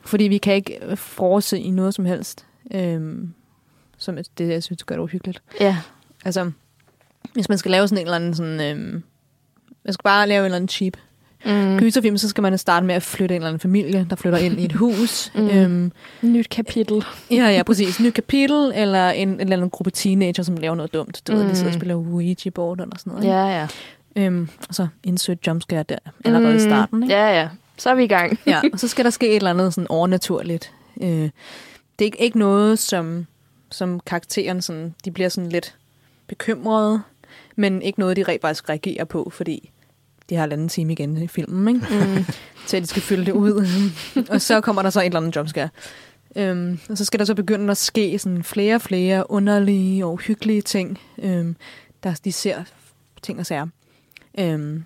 Fordi vi kan ikke forudse i noget som helst. Øhm, som det, jeg synes, gør det uhyggeligt. ja. Altså, hvis man skal lave sådan en eller anden sådan... Øhm, man skal bare lave en eller anden cheap Mm. gyserfilm, så skal man starte med at flytte en eller anden familie, der flytter ind i et hus. [LAUGHS] Mm. Øhm, Nyt kapitel. ja, ja, præcis. Nyt kapitel, eller en, en eller anden gruppe teenager, som laver noget dumt. Du mm. ved, de sidder og Mm. spiller Ouija-board eller sådan noget. Ja, ja. Øhm, og så insert jumpscare der allerede i starten. Ikke? Mm. Ja, ja. Så er vi i gang. [LAUGHS] Ja, og så skal der ske et eller andet sådan overnaturligt. Øh, det er ikke, ikke noget, som, som karakteren sådan, de bliver sådan lidt bekymrede, men ikke noget, de rent faktisk reagerer på, fordi de har halvanden time igen i filmen, ikke? Mm. [LAUGHS] til at de skal fylde det ud. og så kommer der så et eller andet jumpscare. Øhm, og så skal der så begynde at ske sådan flere og flere underlige og uhyggelige ting, øhm, der de ser ting og sager. Øhm,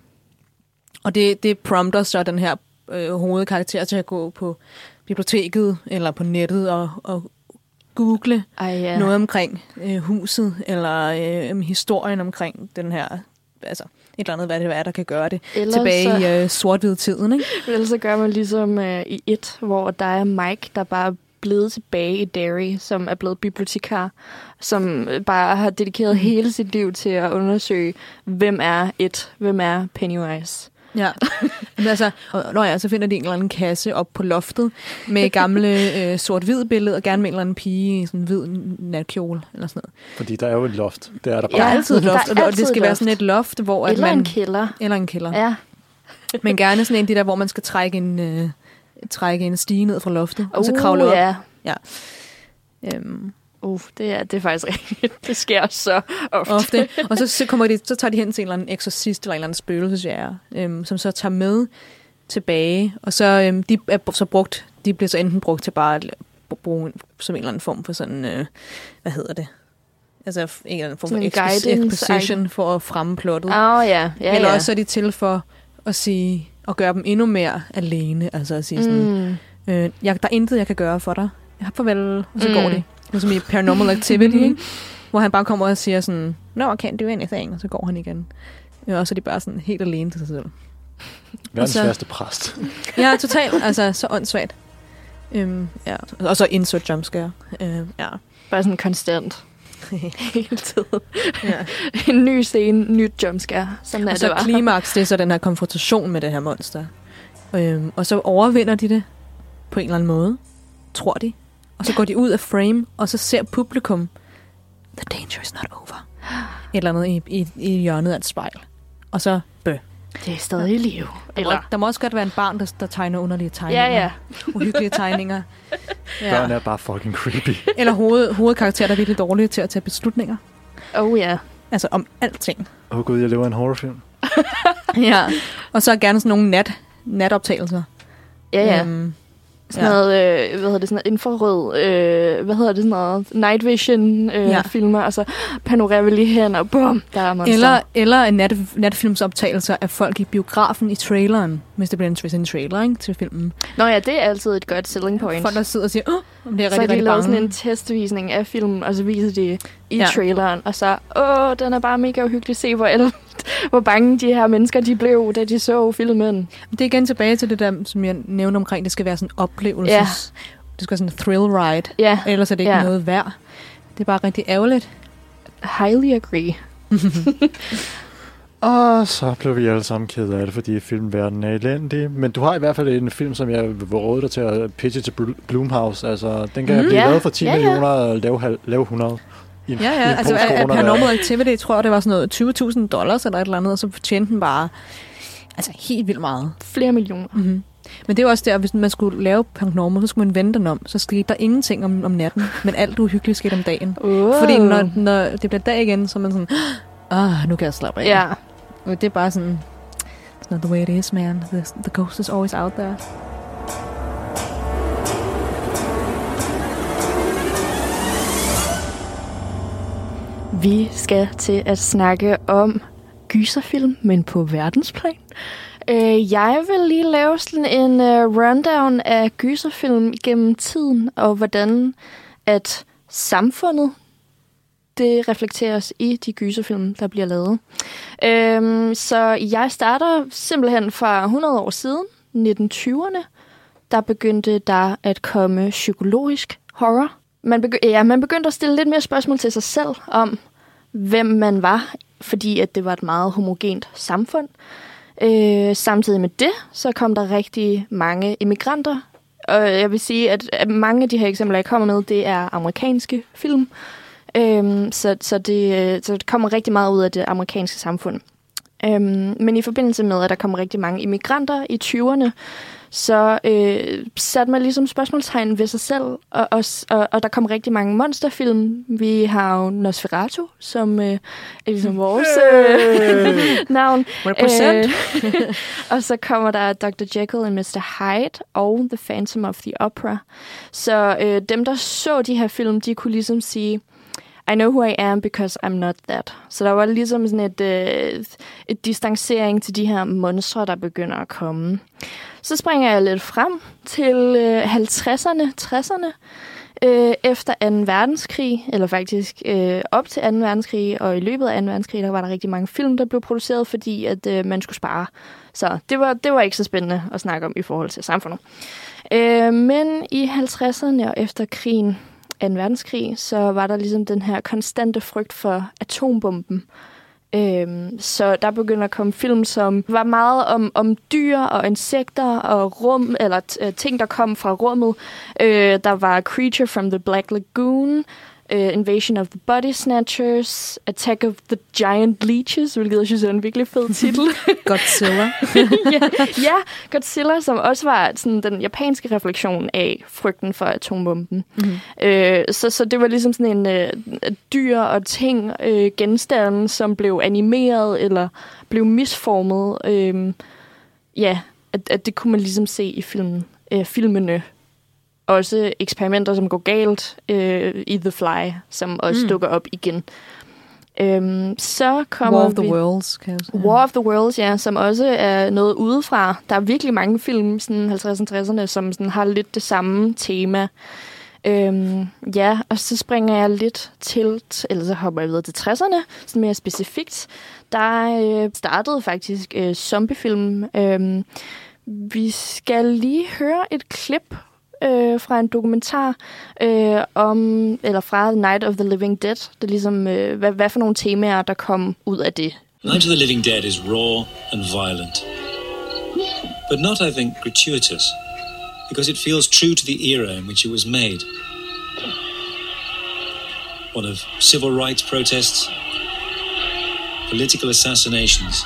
og det, det prompter så den her øh, hovedkarakter til at gå på biblioteket eller på nettet og, og google Ej, ja. noget omkring øh, huset eller øh, historien omkring den her, altså et eller andet, hvad det er, der kan gøre det Ellers tilbage så, i øh, sort-hvid tiden, ikke? [LAUGHS] Ellers så gør man ligesom øh, i et, hvor der er Mike, der bare blevet tilbage i Derry, som er blevet bibliotekar, som bare har dedikeret Mm. hele sit liv til at undersøge, hvem er et, hvem er Pennywise. Ja. Men altså, og, når jeg så finder de en eller anden kasse op på loftet med gamle [LAUGHS] øh, sort-hvid billeder, og gerne med en eller anden pige i sådan en hvid natkjole eller sådan noget. Fordi der er jo et loft. Det er der bare. er altid der er loft, og det- og altid det skal et være loft. sådan et loft, hvor at Eller man... en kælder. eller en kælder. Ja. Men gerne sådan en af de der, hvor man skal trække en, øh, trække en stige ned fra loftet, og så Uh, kravle op. Ja. Øhm, Uh, det er, det er faktisk rigtigt. [LAUGHS] Det sker så ofte. ofte. Og så, så, [LAUGHS] kommer de, så tager de hen til en eller anden eksorcist eller en eller anden spøgelsesjæger, øhm, som så tager med tilbage, og så øhm, de er så brugt, de bliver så enten brugt til bare at bruge som en eller anden form for sådan, øh, hvad hedder det? Altså en eller anden form for exposition for at fremme plottet. Oh, ja, ja, Eller ja. også er de til for at sige, at gøre dem endnu mere alene. Altså at sige sådan, Mm. øh, jeg, der er intet, jeg kan gøre for dig. Ja, farvel, og så Mm. går de. Ligesom i Paranormal Activity, ikke? hvor han bare kommer og siger sådan, no, I can't do anything, og så går han igen. Ja, og så er de bare sådan helt alene til sig selv. Verdens så- værste præst. [LAUGHS] Ja, totalt. altså, så åndssvagt. Øhm, ja. Og så insert jumpscare. Øhm, ja. Bare sådan konstant. [LAUGHS] Hele tiden. ja. [LAUGHS] en ny scene, nyt jumpscare. Sådan er Og det så bare. klimaks, det er så den her konfrontation med det her monster. Øhm, og så overvinder de det på en eller anden måde, tror de. Og så går de ud af frame, og så ser publikum, the danger is not over. [GASPS] Et eller andet i, i, i hjørnet af et spejl. Og så, bø. Det er stadig i live. Der må, Eller? der må også godt være en barn, der, der tegner underlige tegninger. Ja, ja. Uhyggelige tegninger. [LAUGHS] Børn er bare fucking creepy. Eller hoved, hovedkarakterer, der er virkelig dårlige til at tage beslutninger. Oh ja. Altså om alting. Åh oh, gud, jeg lever en horrorfilm. [LAUGHS] Ja. Og så gerne sådan nogle nat, natoptagelser. Ja, ja. Øhm, Sådan Ja. noget, øh, hvad hedder det, sådan noget infrarød, øh, hvad hedder det, sådan noget night vision øh, Ja. filmer, og så panorerer vi lige hen, og bum, der er monster. eller, eller en nat, natfilmsoptagelser af folk i biografen i traileren, hvis det bliver en en trailer ikke, til filmen. Nå ja, det er altid et godt selling point. Folk, der sidder og siger, åh, det er så rigtig, de rigtig bange. sådan en testvisning af filmen, og så viser de i Ja. traileren, og så, åh, den er bare mega uhyggelig. Se, hvor, el- hvor bange de her mennesker, de blev, da de så filmen. Det er igen tilbage til det der, som jeg nævnte omkring, det skal være sådan en oplevelse. Ja. Det skal være sådan en thrill ride. Ja, Ellers er det ikke Ja. noget værd. Det er bare rigtig ærgerligt. highly agree. [LAUGHS] Og så blev vi alle sammen kede af det, fordi filmverdenen er elendig. Men du har i hvert fald en film, som jeg vil råde dig til at pitche til Bl- Blumhouse. Altså, den kan mm, blive Ja. lavet for 10 Ja, ja. millioner og lave, lave 100. I, Ja, ja. i Altså, at. Paranormal Activity, tror jeg, det var sådan noget 20.000 dollars eller et eller andet, og så tjente den bare altså helt vildt meget. Flere millioner. Mm-hmm. Men det er også der, hvis man skulle lave Paranormal, så skulle man vente den om. Så skete der ingenting om, om natten, men alt uhyggeligt skete om dagen. Oh. Fordi når, når det bliver dag igen, så er man sådan, ah, nu kan jeg slappe af. Ja, Og det er bare sådan, it's not the way it is, man. The, the ghost is always out there. Vi skal til at snakke om gyserfilm, men på verdensplan. Øh, jeg vil lige lave sådan en uh, rundown af gyserfilm gennem tiden, og hvordan at samfundet det reflekteres i de gyserfilm, der bliver lavet. Øhm, så jeg starter simpelthen fra 100 år siden, 1920'erne. Der begyndte der at komme psykologisk horror. Man, begy- ja, man begyndte at stille lidt mere spørgsmål til sig selv om, hvem man var, fordi at det var et meget homogent samfund. Øh, samtidig med det, så kom der rigtig mange immigranter. Og jeg vil sige, at at mange af de her eksempler, jeg kommer med, det er amerikanske film. Øhm, så, så, det, øh, så det kommer rigtig meget ud af det amerikanske samfund. Øhm, men i forbindelse med, at der kommer rigtig mange immigranter i 20'erne, så øh, satte man ligesom spørgsmålstegn ved sig selv, og, og, og, og der kom rigtig mange monsterfilm. Vi har jo Nosferatu, som øh, er ligesom vores øh, [LAUGHS] navn. Represent. Øh, [LAUGHS] og så kommer der Dr. Jekyll and Mr. Hyde og The Phantom of the Opera. Så øh, dem, der så de her film, de kunne ligesom sige, I know who I am because I'm not that. Så der var ligesom sådan et, øh, et distancering til de her monstre, der begynder at komme. Så springer jeg lidt frem til øh, 50'erne, 60'erne. Øh, efter 2. verdenskrig, eller faktisk øh, op til 2. verdenskrig, og i løbet af 2. verdenskrig, der var der rigtig mange film, der blev produceret, fordi at øh, man skulle spare. Så det var, det var ikke så spændende at snakke om i forhold til samfundet. Øh, men i 50'erne og efter krigen, 2. verdenskrig, så var der ligesom den her konstante frygt for atombomben. Øhm, så der begynder at komme film, som var meget om, om dyr og insekter og rum, eller t- ting, der kom fra rummet. Øh, der var Creature from the Black Lagoon, øh, Invasion of the Body Snatchers, Attack of the Giant Leeches, hvilket jeg synes er en virkelig fed titel. [LAUGHS] Godzilla. [LAUGHS] ja, ja, Godzilla, som også var sådan den japanske refleksion af frygten for atombomben. Mm-hmm. Øh, så, så det var ligesom sådan en øh, dyr og ting, øh, genstande, som blev animeret eller blev misformet. Øh, ja, at, at det kunne man ligesom se i filmen, øh, filmene. Også eksperimenter, som går galt øh, i The Fly, som også mm. dukker op igen. Øhm, så kommer War of the vi... Worlds, kan jeg sige. War of the Worlds, ja, som også er noget udefra. Der er virkelig mange film, sådan 50'erne 60'erne, som sådan har lidt det samme tema. Øhm, ja, og så springer jeg lidt til, eller så hopper jeg videre til 60'erne, sådan mere specifikt. Der øh, startede faktisk øh, zombiefilm. Øhm, vi skal lige høre et klip øh, fra en dokumentar øh, om, eller fra Night of the Living Dead. Det er ligesom, øh, hvad, hvad for nogle temaer, der kom ud af det. Night of the Living Dead is raw and violent. But not, I think, gratuitous, because it feels true to the era in which it was made. One of civil rights protests, political assassinations,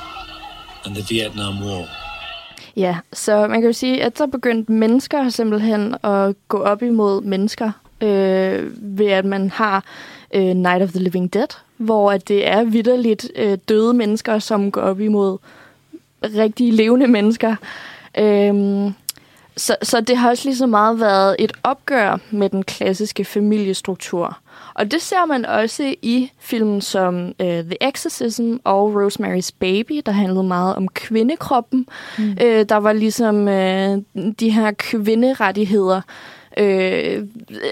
and the Vietnam War. Ja, så man kan jo sige, at så begyndte mennesker simpelthen at gå op imod mennesker, øh, ved at man har øh, Night of the Living Dead, hvor at det er vidderligt øh, døde mennesker, som går op imod rigtige levende mennesker. Øh, så, så det har også lige så meget været et opgør med den klassiske familiestruktur. Og det ser man også i filmen som uh, The Exorcism og Rosemary's Baby, der handlede meget om kvindekroppen. Mm. Uh, der var ligesom uh, de her kvinderettigheder, øh,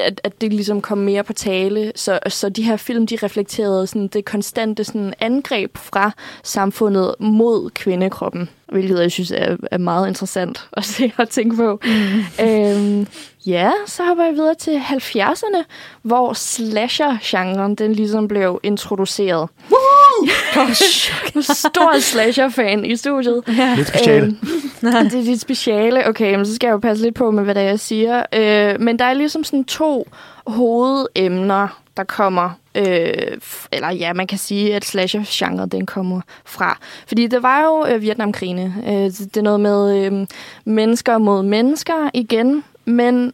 at, at det ligesom kom mere på tale. Så, så de her film, de reflekterede sådan det konstante sådan angreb fra samfundet mod kvindekroppen, hvilket jeg synes er, er meget interessant [LAUGHS] at se og tænke på. Mm. Øhm, ja, så hopper jeg videre til 70'erne, hvor slasher-genren den ligesom blev introduceret. [LAUGHS] Stor slasher-fan i studiet. Ja. Lidt speciale. Øhm, [LAUGHS] det er dit speciale. Okay, men så skal jeg jo passe lidt på med, hvad det er, jeg siger. Øh, men der er ligesom sådan to hovedemner, der kommer, øh, eller ja, man kan sige, at slasher-genre, den kommer fra. Fordi det var jo øh, Vietnamkrigene. Øh, det er noget med øh, mennesker mod mennesker igen, men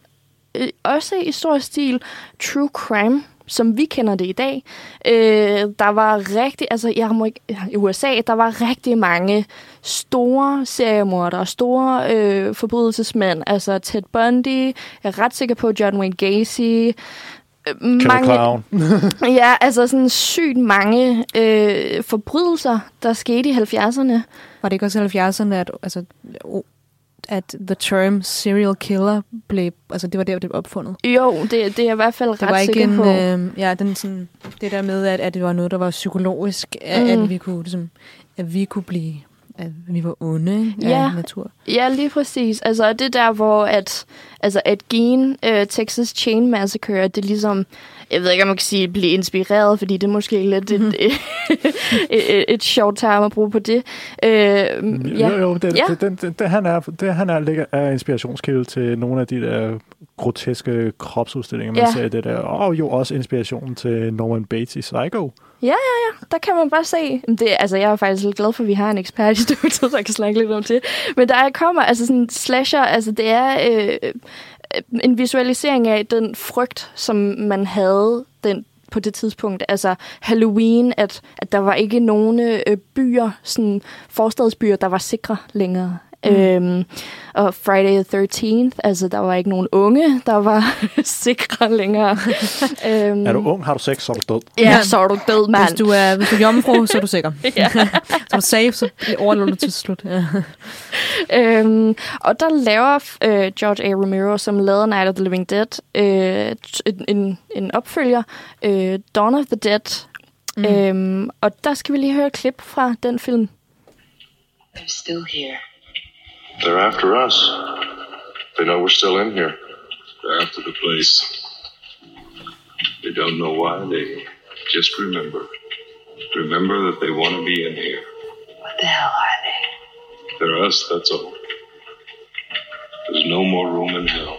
øh, også i stor stil true crime som vi kender det i dag. Øh, der var rigtig, altså jeg må ikke, i USA, der var rigtig mange store seriemordere, store øh, forbrydelsesmænd. Altså Ted Bundy, jeg er ret sikker på John Wayne Gacy. Øh, Clown. [LAUGHS] ja, altså sådan sygt mange øh, forbrydelser, der skete i 70'erne. Var det ikke også i 70'erne, at, altså, at the term serial killer blev, altså det var der, det blev opfundet? Jo, det, det er jeg i hvert fald det ret var ikke sikker en, på. øh, ja, den sådan, det der med, at, at det var noget, der var psykologisk, at, Mm. at vi kunne, ligesom, at vi kunne blive, at vi var onde Ja. af natur. Ja, lige præcis. Altså, det er der, hvor at, altså, at Gen, uh, Texas Chain Massacre, det ligesom, jeg ved ikke, om man kan sige, blive inspireret, fordi det er måske lidt et, [LAUGHS] et, et, et sjovt term at bruge på det. Uh, ja. Jo, jo, det, Ja. det, det, det, det, han er, det, han er, ligger, er inspirationskilde til nogle af de der groteske kropsudstillinger, man Ja. ser det der. Og jo også inspiration til Norman Bates i Psycho. der kan man bare se. Det, altså, jeg er faktisk lidt glad for, at vi har en ekspert i studiet, [LAUGHS] så jeg kan snakke lidt om det. Men der kommer, altså sådan slasher, altså det er øh, Øh, en visualisering af den frygt, som man havde den på det tidspunkt. Altså Halloween, at, at der var ikke nogen øh, byer, sådan forstadsbyer, der var sikre længere. Mm. Øhm, og Friday the 13th, altså der var ikke nogen unge, der var [LAUGHS] sikre længere. [LAUGHS] øhm, Er du ung, har du sex, så er du død. Ja, så er du død, mand. Hvis du er, hvis du er jomfru, så er du sikker. [LAUGHS] Ja. så er du safe, så overlever du til slut. Ja. Øhm, og der laver øh, George A. Romero, som lavede Night of the Living Dead, øh, en, en, en opfølger, øh, Dawn of the Dead. Mm. Øhm, og der skal vi lige høre et klip fra den film. They're still here. They're after us. They know we're still in here. They're after the place. They don't know why. They just remember. Remember that they want to be in here. What the hell are they? They're us, that's all. There's no more room in hell.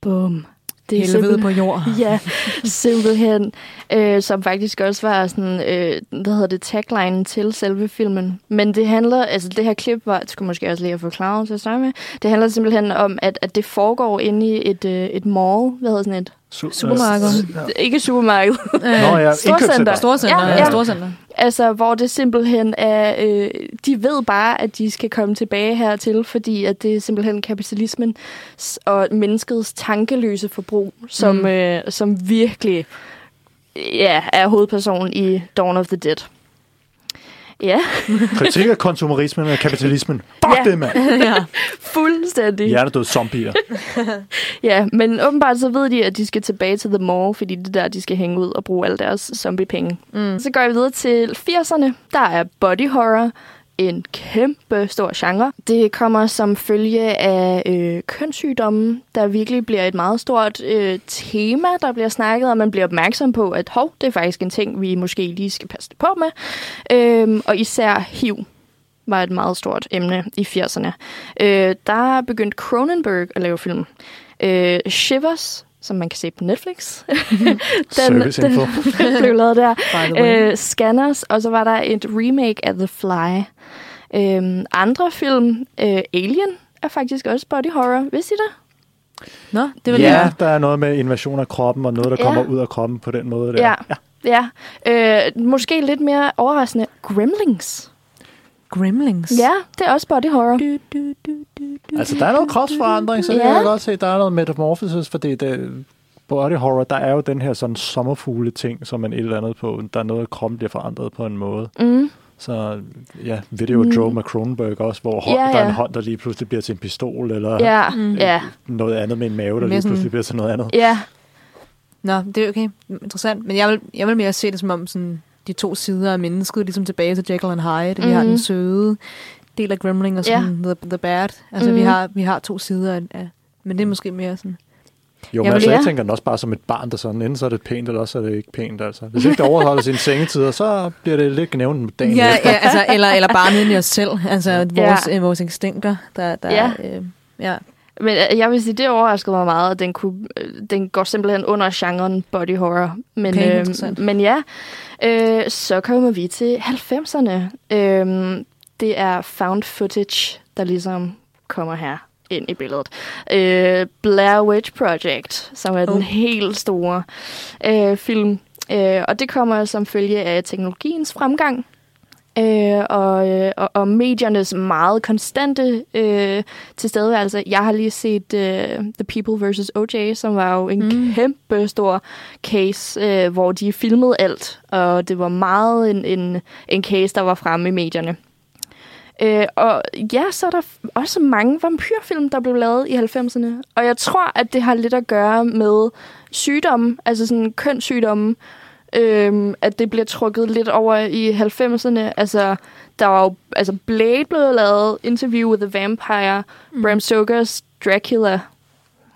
Boom. Det er Helvede på jord. [LAUGHS] Ja, simpelthen. Øh, som faktisk også var sådan, øh, hvad hedder det, tagline til selve filmen. Men det handler, altså det her klip var, det skulle måske også lige have forklaret til at starte med, det handler simpelthen om, at, at det foregår inde i et, øh, et mall, hvad hedder sådan et, Su- Supermarked. Øh, Ikke supermarked. Nå ja, [LAUGHS] Storcenter. Storcenter. Ja, Ja, ja. ja. Storcenter. Altså, hvor det simpelthen er... Øh, de ved bare, at de skal komme tilbage hertil, fordi at det er simpelthen kapitalismen og menneskets tankeløse forbrug, som, mm. øh, som virkelig ja, er hovedpersonen i Dawn of the Dead. Ja, Kritik af konsumerismen og kapitalismen. [LAUGHS] Fuck Ja. det, mand. [LAUGHS] ja. fuldstændig. Hjernedød zombier. [LAUGHS] Ja, men åbenbart så ved de, at de skal tilbage til The Mall, fordi det er der, de skal hænge ud og bruge alle deres zombiepenge. Mm. Så går vi videre til 80'erne. Der er body horror, en kæmpe stor genre. Det kommer som følge af øh, kønssygdomme, der virkelig bliver et meget stort øh, tema, der bliver snakket, og man bliver opmærksom på, at hov, det er faktisk en ting, vi måske lige skal passe på med. Øh, og især HIV var et meget stort emne i 80'erne. Øh, der begyndte Cronenberg at lave film. Øh, Shivers, som man kan se på Netflix. [LAUGHS] Serviceinfo. [LAUGHS] den blev lavet der. Øh, Scanners, og så var der et remake af The Fly. Øh, andre film, øh, Alien, er faktisk også body horror. Vidste I det? Nå, det var Ja, det. der er noget med invasion af kroppen, og noget, der Ja. kommer ud af kroppen på den måde. Der. Ja. Ja. Øh, måske lidt mere overraskende. Gremlings. Gremlings. Ja, det er også body horror. Du, du, du, du, du. Altså, der er noget kropsforandring, så det Ja. kan jeg godt se. Der er noget metamorphosis, fordi det, body horror, der er jo den her sådan sommerfugle ting, som man et eller andet på. Der er noget, at kroppen bliver forandret på en måde. Mm. Så ja, Video mm. Joe med Cronenberg også, hvor hånd, Ja, der er en ja. hånd, der lige pludselig bliver til en pistol, eller Ja, mm. ja, noget andet med en mave, der lige sådan- pludselig bliver til noget andet. ja. Nå, det er okay. Interessant. Men jeg vil, jeg vil mere se det som om sådan, de to sider af mennesket, ligesom tilbage til Jekyll and Hyde. Mm-hmm. Vi har Mhm. den søde del af Gremling og sådan the, the bad. Altså, vi, Mhm. har, vi har to sider af, af men det er måske mere sådan... Jo, men Jamen, altså, jeg tænker den også bare som et barn, der sådan, enten så er det pænt, eller også er det ikke pænt. Altså. Hvis ikke det overholder sine sengetider, så bliver det lidt nævnt med dagen Ja, efter. ja altså, eller, eller bare nede i os selv. Altså vores, Ja. ja. vores instinkter, der, der Ja. øh, ja. Men øh, jeg vil sige, det overraskede mig meget, at den, kunne, øh, den går simpelthen under genren body horror. Men, Okay, øh, men ja, øh, så kommer vi til 90'erne. Øh, det er found footage, der ligesom kommer her ind i billedet. Øh, Blair Witch Project, som er den Oh. helt store øh, film. Øh, og det kommer som følge af teknologiens fremgang. Øh, og, øh, og, og mediernes meget konstante øh, tilstedeværelse. Jeg har lige set øh, The People vs. O.J., som var jo en mm. kæmpe stor case, øh, hvor de filmede alt, og det var meget en, en, en case, der var fremme i medierne. Øh, og ja, så er der også mange vampyrfilm, der blev lavet i 90'erne. Og jeg tror, at det har lidt at gøre med sygdomme, altså sådan kønssygdomme, øhm, at det bliver trukket lidt over i 90'erne. Altså, der var jo, altså Blade blev lavet, Interview with the Vampire, mm. Bram Stokers Dracula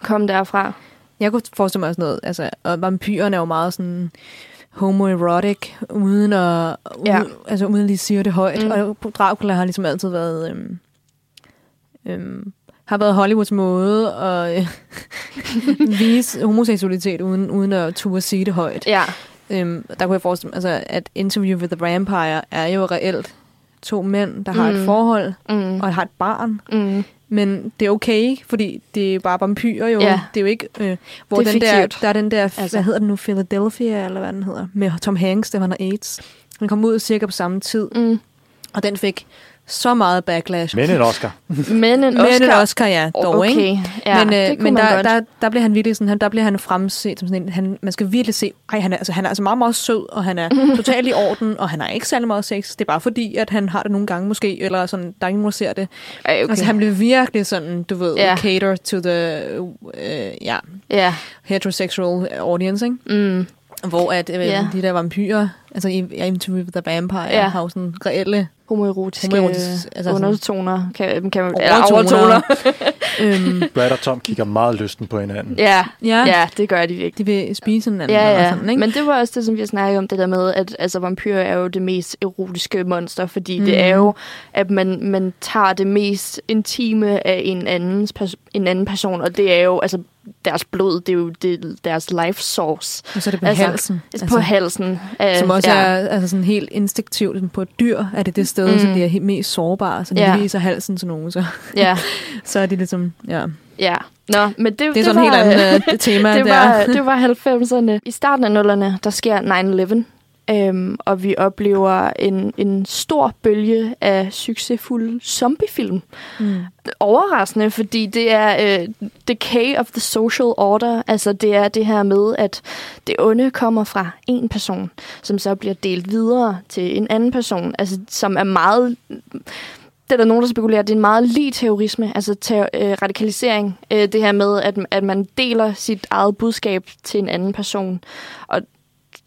kom derfra. Jeg kunne forestille mig også noget, altså, og vampyrerne er jo meget sådan homoerotic, uden at, Ja. uden, altså uden at lige sige det højt. Mm. Og Dracula har ligesom altid været, øhm, øhm, har været Hollywoods måde at øh, [LAUGHS] vise homoseksualitet, uden, uden at turde sige det højt. Ja, Øhm, der kunne jeg forestille mig, altså, at Interview with the Vampire er jo reelt to mænd, der har Mm. et forhold, mm. og har et barn. Mm. Men det er okay, fordi det er bare vampyrer jo. Ja. Det er jo ikke... Øh, hvor Det er den der, fiktivt. der er den der, Altså. altså. hvad hedder den nu, Philadelphia, eller hvad den hedder, med Tom Hanks, der han har AIDS. Den kom ud cirka på samme tid, Mm. og den fik så meget backlash. Men en Oscar. [LAUGHS] Men en Men Oscar. en Oscar, ja, dog, okay. ikke? Ja, men øh, men der, der, der bliver han virkelig sådan, han, der bliver han fremset som sådan en, han, man skal virkelig se, ej, han er, altså, han er altså meget, meget sød, og han er [LAUGHS] totalt i orden, og han har ikke særlig meget sex. Det er bare fordi, at han har det nogle gange måske, eller sådan, der er ingen, der ser det. Ej, okay. Altså, han bliver virkelig sådan, du ved, yeah. cater to the, øh, ja, Ja. heterosexual audience, ikke? Mm. Hvor at øh, Ja. de der vampyrer, altså i, i Interview with the Vampire, Ja. har jo sådan reelle Homoerotiske Homoerotisk- altså sådan- undertoner. Kan, kan, man- Overtoner. eller [LAUGHS] øhm, Brad og Tom kigger meget lysten på hinanden. ja, ja, ja, det gør de virkelig. de vil spise hinanden. Ja, og ja. Sådan, ikke? Men det var også det, som vi snakkede om, det der med, at altså, vampyrer er jo det mest erotiske monster, fordi mm. det er jo, at man, man tager det mest intime af en, andens pers- en anden person, og det er jo, altså, deres blod, det er jo det, deres life source. og så er det på altså, halsen. Altså, på halsen. Øh, Som også ja. er altså sådan helt instinktivt sådan på et dyr, er det det sted, Mm. så de er mest sårbare. Så de Ja. viser halsen til nogen, så, Ja, [LAUGHS] så er de ligesom, ja. ja. Nå, men det, Det er sådan et var, helt andet [LAUGHS] øh, tema det var, [LAUGHS] det var 90'erne. I starten af nullerne, der sker 9-11. Øhm, og vi oplever en, en stor bølge af succesfulde zombiefilm. Mm. Overraskende, fordi det er øh, decay of the social order. Altså det er det her med, at det onde kommer fra en person, som så bliver delt videre til en anden person. Altså som er meget... Det er der nogen, der spekulerer, det er en meget lige terrorisme, altså ter- øh, radikalisering. Øh, det her med, at, at man deler sit eget budskab til en anden person. Og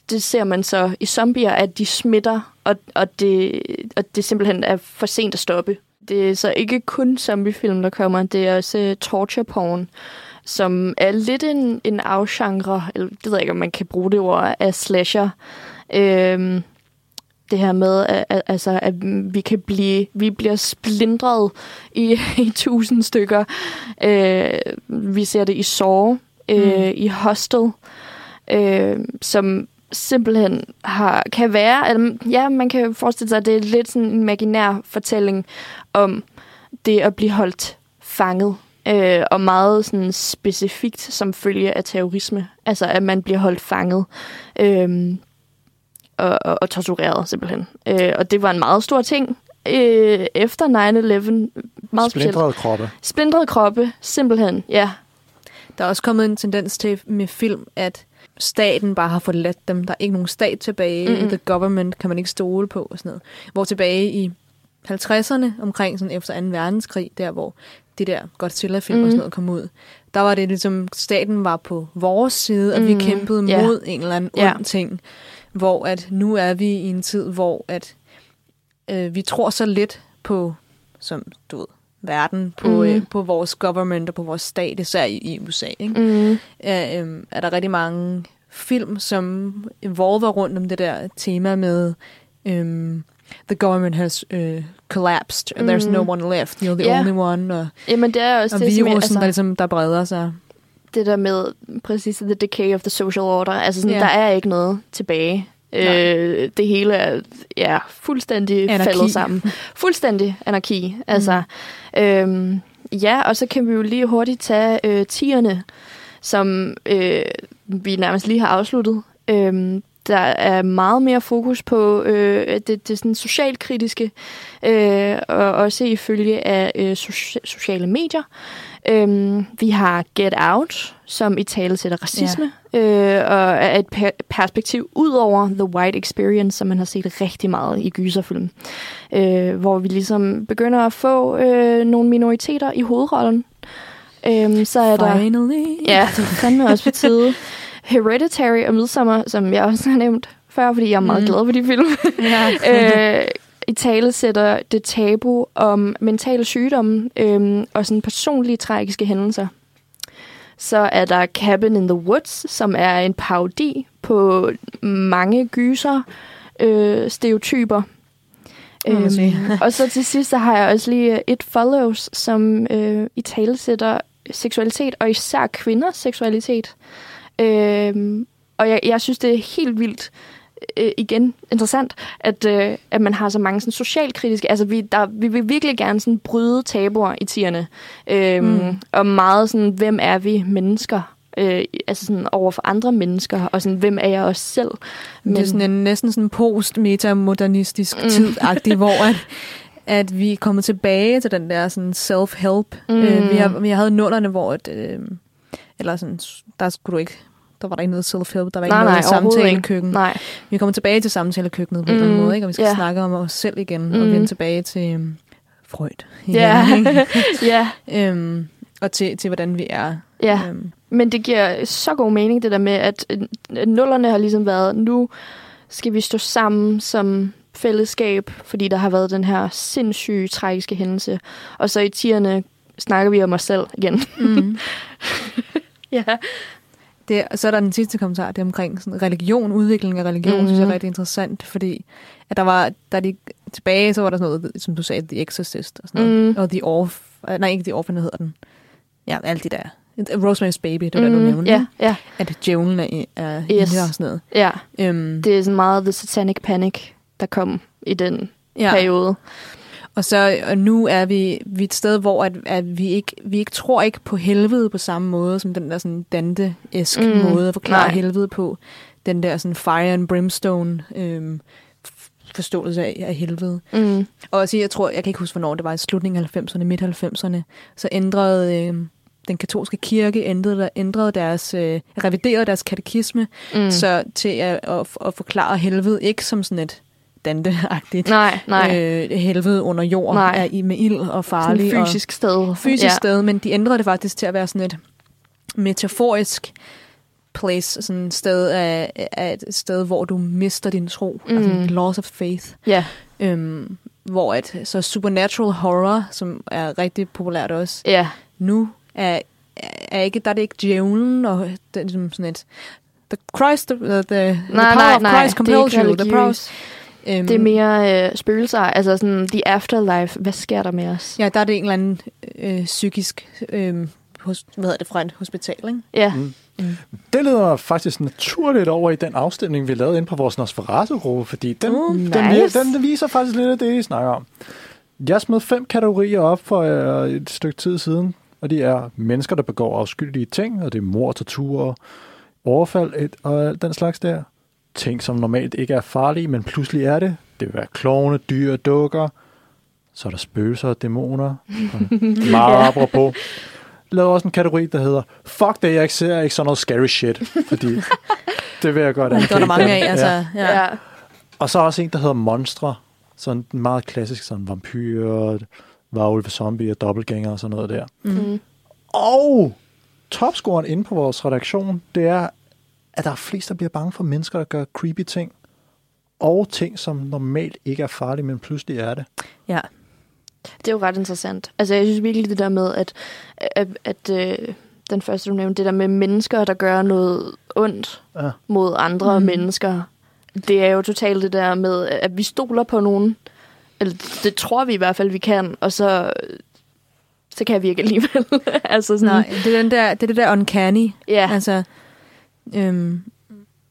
det ser man så i zombier, at de smitter, og, og, det, og det simpelthen er for sent at stoppe. Det er så ikke kun zombiefilm, der kommer, det er også uh, torture porn, som er lidt en, en afgenre, eller det ved jeg ikke, om man kan bruge det ord, af slasher. Øhm, det her med, at, at, altså, at vi kan blive, vi bliver splindret i, [LAUGHS] i tusind stykker. Øh, vi ser det i Saw, øh, Mm. i Hostel, øh, som simpelthen har, kan være, eller, ja, man kan forestille sig, at det er lidt sådan en imaginær fortælling om det at blive holdt fanget, øh, og meget sådan specifikt som følge af terrorisme. Altså, at man bliver holdt fanget øh, og, og, og tortureret simpelthen. Øh, og det var en meget stor ting øh, efter 9-11. Meget specielt. Splindrede kroppe. Splindrede kroppe, simpelthen, ja. Der er også kommet en tendens til med film, at staten bare har forladt dem. Der er ikke nogen stat tilbage. Mhm. Mm-hmm. The government kan man ikke stole på og sådan noget. Hvor tilbage i 50'erne, omkring sådan efter 2. verdenskrig, der hvor det der Godzilla-film mm. og sådan Mhm. noget kom ud, der var det ligesom, staten var på vores side, og vi Mhm. kæmpede mod en eller anden ond Ja. ting. Hvor at nu er vi i en tid, hvor at øh, vi tror så lidt på, som du ved, verden, på, mm. øh, på vores government og på vores stat, især i, i USA. Ikke? Mm. er, øhm, er der rigtig mange film, som evolver rundt om det der tema med øhm, the government has uh, collapsed, and there's no Mhm. one left, you're the Ja. only one, og, Jamen, det er også og det, jeg, virusen, altså, der, ligesom, der breder sig. det der med præcis the decay of the social order. Altså, sådan, Ja. der er ikke noget tilbage. Øh, det hele er ja, fuldstændig Anarki. faldet sammen. Fuldstændig anarki. Altså, øhm, ja, og så kan vi jo lige hurtigt tage øh, tierne, som øh, vi nærmest lige har afsluttet. Øhm, der er meget mere fokus på øh, det, det sådan socialkritiske, øh, og også ifølge af øh, soci- sociale medier. Øhm, vi har Get Out, som i tale sætter racisme, ja. øh, og er et per- perspektiv ud over The White Experience, som man har set rigtig meget i gyserfilm. Øh, hvor vi ligesom begynder at få øh, nogle minoriteter i hovedrollen. Øhm, så er der... Finally. Ja, det er fandme også på tide. [LAUGHS] Hereditary og Midsommer, som jeg også har nævnt før, fordi jeg er meget Mm. mm. glad for de film. Ja. [LAUGHS] øh, I tale sætter det tabu om mentale sygdomme øh, og sådan personlige tragiske hændelser. Så er der Cabin in the Woods, som er en parodi på mange gyser øh, stereotyper. Man sige. og så til sidst, så har jeg også lige øh, It Follows, som øh, i tale sætter seksualitet, og især kvinders seksualitet. Øhm, og jeg, jeg synes, det er helt vildt, øh, igen interessant, at, øh, at man har så mange sådan, socialkritiske... Altså, vi, der, vi vil virkelig gerne sådan, bryde tabuer i tierne. Øhm, Mm. Og meget sådan, hvem er vi mennesker? Øh, altså sådan over for andre mennesker, og sådan, hvem er jeg også selv? Men... Det er sådan en næsten sådan post-metamodernistisk Mm. tid [LAUGHS] hvor at, at vi er kommet tilbage til den der sådan self-help. Mm. Mm. Øh, vi, har, vi havde nullerne, hvor at, øh, eller sådan, der skulle du ikke der var der ikke noget self-help, der var ikke Nej, noget nej, samtalekøkken. Nej. Vi er kommet tilbage til samtalekøkkenet på mm. en måde, ikke? og vi skal yeah. snakke om os selv igen, mm. Og vende tilbage til um, Freud. Ja. ikke? [LAUGHS] ja. øhm, og til, til, hvordan vi er. Ja, Øhm, men det giver så god mening, det der med, at øh, nullerne har ligesom været, nu skal vi stå sammen som fællesskab, fordi der har været den her sindssyge, tragiske hændelse. Og så i tierne snakker vi om os selv igen. mm. [LAUGHS] ja. Det, så er der den sidste kommentar, det er omkring sådan religion, udvikling af religion, mm. synes jeg er Mhm. rigtig interessant, fordi at der var, da de tilbage, så var der sådan noget, som du sagde, The Exorcist og sådan noget, Mm. og The Orf, øh, nej ikke The Orphan, hedder den? Ja, alt det der. Rosemary's Baby, det var mm. det, du Mm, nævnte. ja, ja. At djævlen er, er Yes. og sådan noget. Ja, Øhm, det er sådan meget The Satanic Panic, der kom i den ja. periode. Og så og nu er vi, vi et sted, hvor at, at vi, ikke, vi ikke tror ikke på helvede på samme måde, som den der sådan Dante-esk Mm, måde at forklare nej. helvede på. Den der sådan fire and brimstone øhm, forståelse af, af helvede. Mm. Og også, jeg tror, jeg kan ikke huske, hvornår det var i slutningen af 90'erne, midt 90'erne, så ændrede øh, den katolske kirke ændrede, ændrede deres, øh, reviderede deres katekisme, mm. så til at, at, at forklare helvede ikke som sådan et Dante-agtigt Nej, nej. øh, helvede under jord Nej. er i, med ild og farlig. Sådan fysisk sted. Og fysisk Ja. sted, men de ændrede det faktisk til at være sådan et metaforisk place, sådan et sted, af, af et sted, hvor du mister din tro, mm. altså Mm. en loss of faith. Ja. Øhm, hvor at, så supernatural horror, som er rigtig populært også, Ja. nu er, er ikke, der er det ikke djævlen, og det sådan et, the Christ, the, the, the Nej, power nej, of nej. Christ er compels you, the religiøst. Øhm, Det er mere øh, spøgelser, altså sådan the afterlife. Hvad sker der med os? Ja, der er det en eller anden øh, psykisk, øh, hos, hvad hedder det, fra et hospital, ikke? Ja. Mm. Det leder faktisk naturligt over i den afstemning, vi lavede ind på vores Nosferatu-gruppe, fordi den, Uh, den, nice. den, den viser faktisk lidt af det, I snakker om. Jeg smed fem kategorier op for øh, et stykke tid siden, og de er mennesker, der begår afskyldige ting, og det er mor, tortur, overfald et, og den slags der. Ting, som normalt ikke er farlige, men pludselig er det. Det vil være klovne, dyr, dukker. Så er der spøgelser og dæmoner. Og [LAUGHS] meget apropos. Lavede også en kategori, der hedder Fuck det, jeg ikke ser ikke sådan noget scary shit. Fordi [LAUGHS] det vil jeg godt Det er der mange af, altså. Ja. Ja. ja. Og så også en, der hedder Monstre. Sådan en meget klassisk, sådan vampyrer, varulve, zombie og dobbeltgænger og sådan noget der. Mm. Og topscoren inde på vores redaktion, det er, at der er flest, der bliver bange for mennesker, der gør creepy ting. Og ting, som normalt ikke er farlige, men pludselig er det. ja. Det er jo ret interessant. Altså, jeg synes virkelig det der med, at, at, at øh, den første, du nævnte, det der med mennesker, der gør noget ondt Ja. mod andre Mm. mennesker, det er jo totalt det der med, at vi stoler på nogen, eller det tror vi i hvert fald, vi kan, og så, så kan vi ikke alligevel. [LAUGHS] altså sådan, Nej, det er, den der, det er det der uncanny. Ja, Altså, øhm,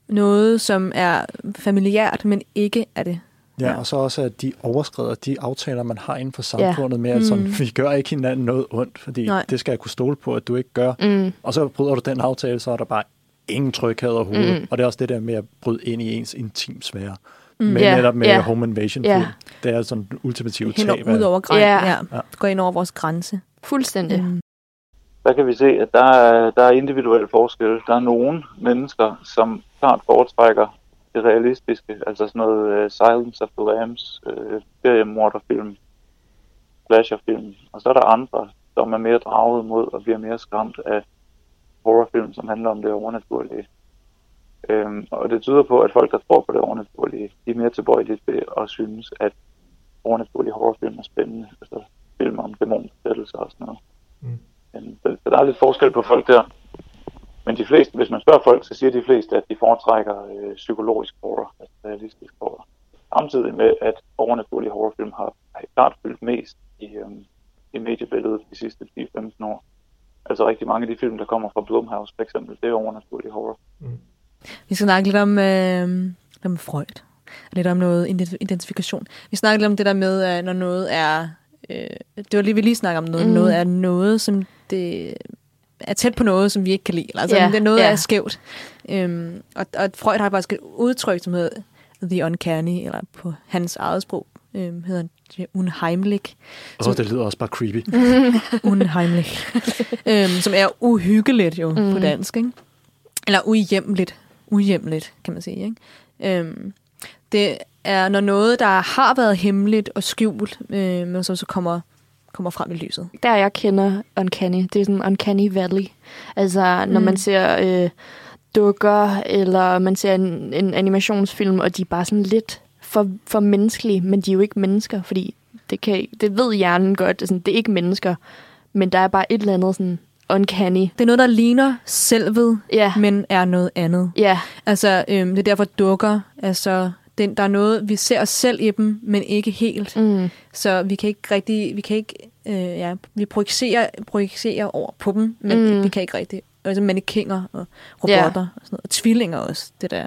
noget, som er familiært, men ikke er det. Ja, Ja. og så også, at de overskrider de aftaler, man har inden for samfundet med, at Mm. sådan, vi gør ikke hinanden noget ondt, fordi Nej. det skal jeg kunne stole på, at du ikke gør. mm, Og så bryder du den aftale, så er der bare ingen tryghed overhovedet. Mm. Mm. Og det er også det der med at bryde ind i ens intimsfære. Mm. Men Ja, netop med ja. home invasion Ja. film. Det er sådan en ultimativ tab. ud af- over grænsen. Ja. Ja. Ja. Går ind over vores grænse. fuldstændig. Mm der kan vi se, at der er, der er individuelle forskelle. Der er nogle mennesker, som klart foretrækker det realistiske, altså sådan noget uh, Silence of the Lambs, uh, seriemorderfilm, slasherfilm. Og så er der andre, som er mere draget mod og bliver mere skræmt af horrorfilm, som handler om det overnaturlige. Øhm, og det tyder på, at folk, der tror på det overnaturlige, de er mere tilbøjelige til at synes, at overnaturlige horrorfilm er spændende. Altså film om dæmonbesættelser og sådan noget. Mm. Men, så, så der er lidt forskel på folk der. Men de fleste, hvis man spørger folk, så siger de fleste, at de foretrækker øh, psykologisk horror, altså realistisk horror. Samtidig med, at overnaturlige horrorfilm har, har klart fyldt mest i, øhm, i mediebilledet de sidste 10-15 år. Altså rigtig mange af de film, der kommer fra Blumhouse for eksempel, det er overnaturlige horror. Vi skal snakke lidt om, øh, om Freud. Og lidt om noget ident- identifikation. Vi snakker lidt om det der med, øh, når noget er... Øh, det var lige, vi lige snakke om noget. Mm. Mm. Noget er noget, som det er tæt på noget, som vi ikke kan lide. Altså, Ja, det er noget, ja. der er skævt. Øhm, og, og Freud har faktisk et udtryk, som hedder The Uncanny, eller på hans eget sprog øhm, hedder det Unheimlich. Åh, det lyder også bare creepy. [LAUGHS] Unheimlich. øhm, som er uhyggeligt jo mm. På dansk, ikke? Eller uhjemligt. Uhjemligt, kan man sige, ikke? Øhm, det er, når noget, der har været hemmeligt og skjult, øh, men så, så kommer, kommer frem i lyset. Der jeg kender Uncanny, det er sådan Uncanny Valley. Altså, når Mm. man ser øh, dukker, eller man ser en, en animationsfilm, og de er bare sådan lidt for, for menneskelige, men de er jo ikke mennesker, fordi det, kan, det ved hjernen godt, det er, sådan, det er ikke mennesker, men der er bare et eller andet sådan uncanny. Det er noget, der ligner selvet, Ja, men er noget andet. ja, Altså, øhm, det er derfor dukker, altså, den, der er noget, vi ser os selv i dem, men ikke helt. mm, Så vi kan ikke rigtig, vi kan ikke, øh, ja, vi projicerer, projicerer over på dem, men Mm. vi kan ikke rigtig altså mannekinger og robotter Ja. og, sådan noget. og tvillinger også, det der.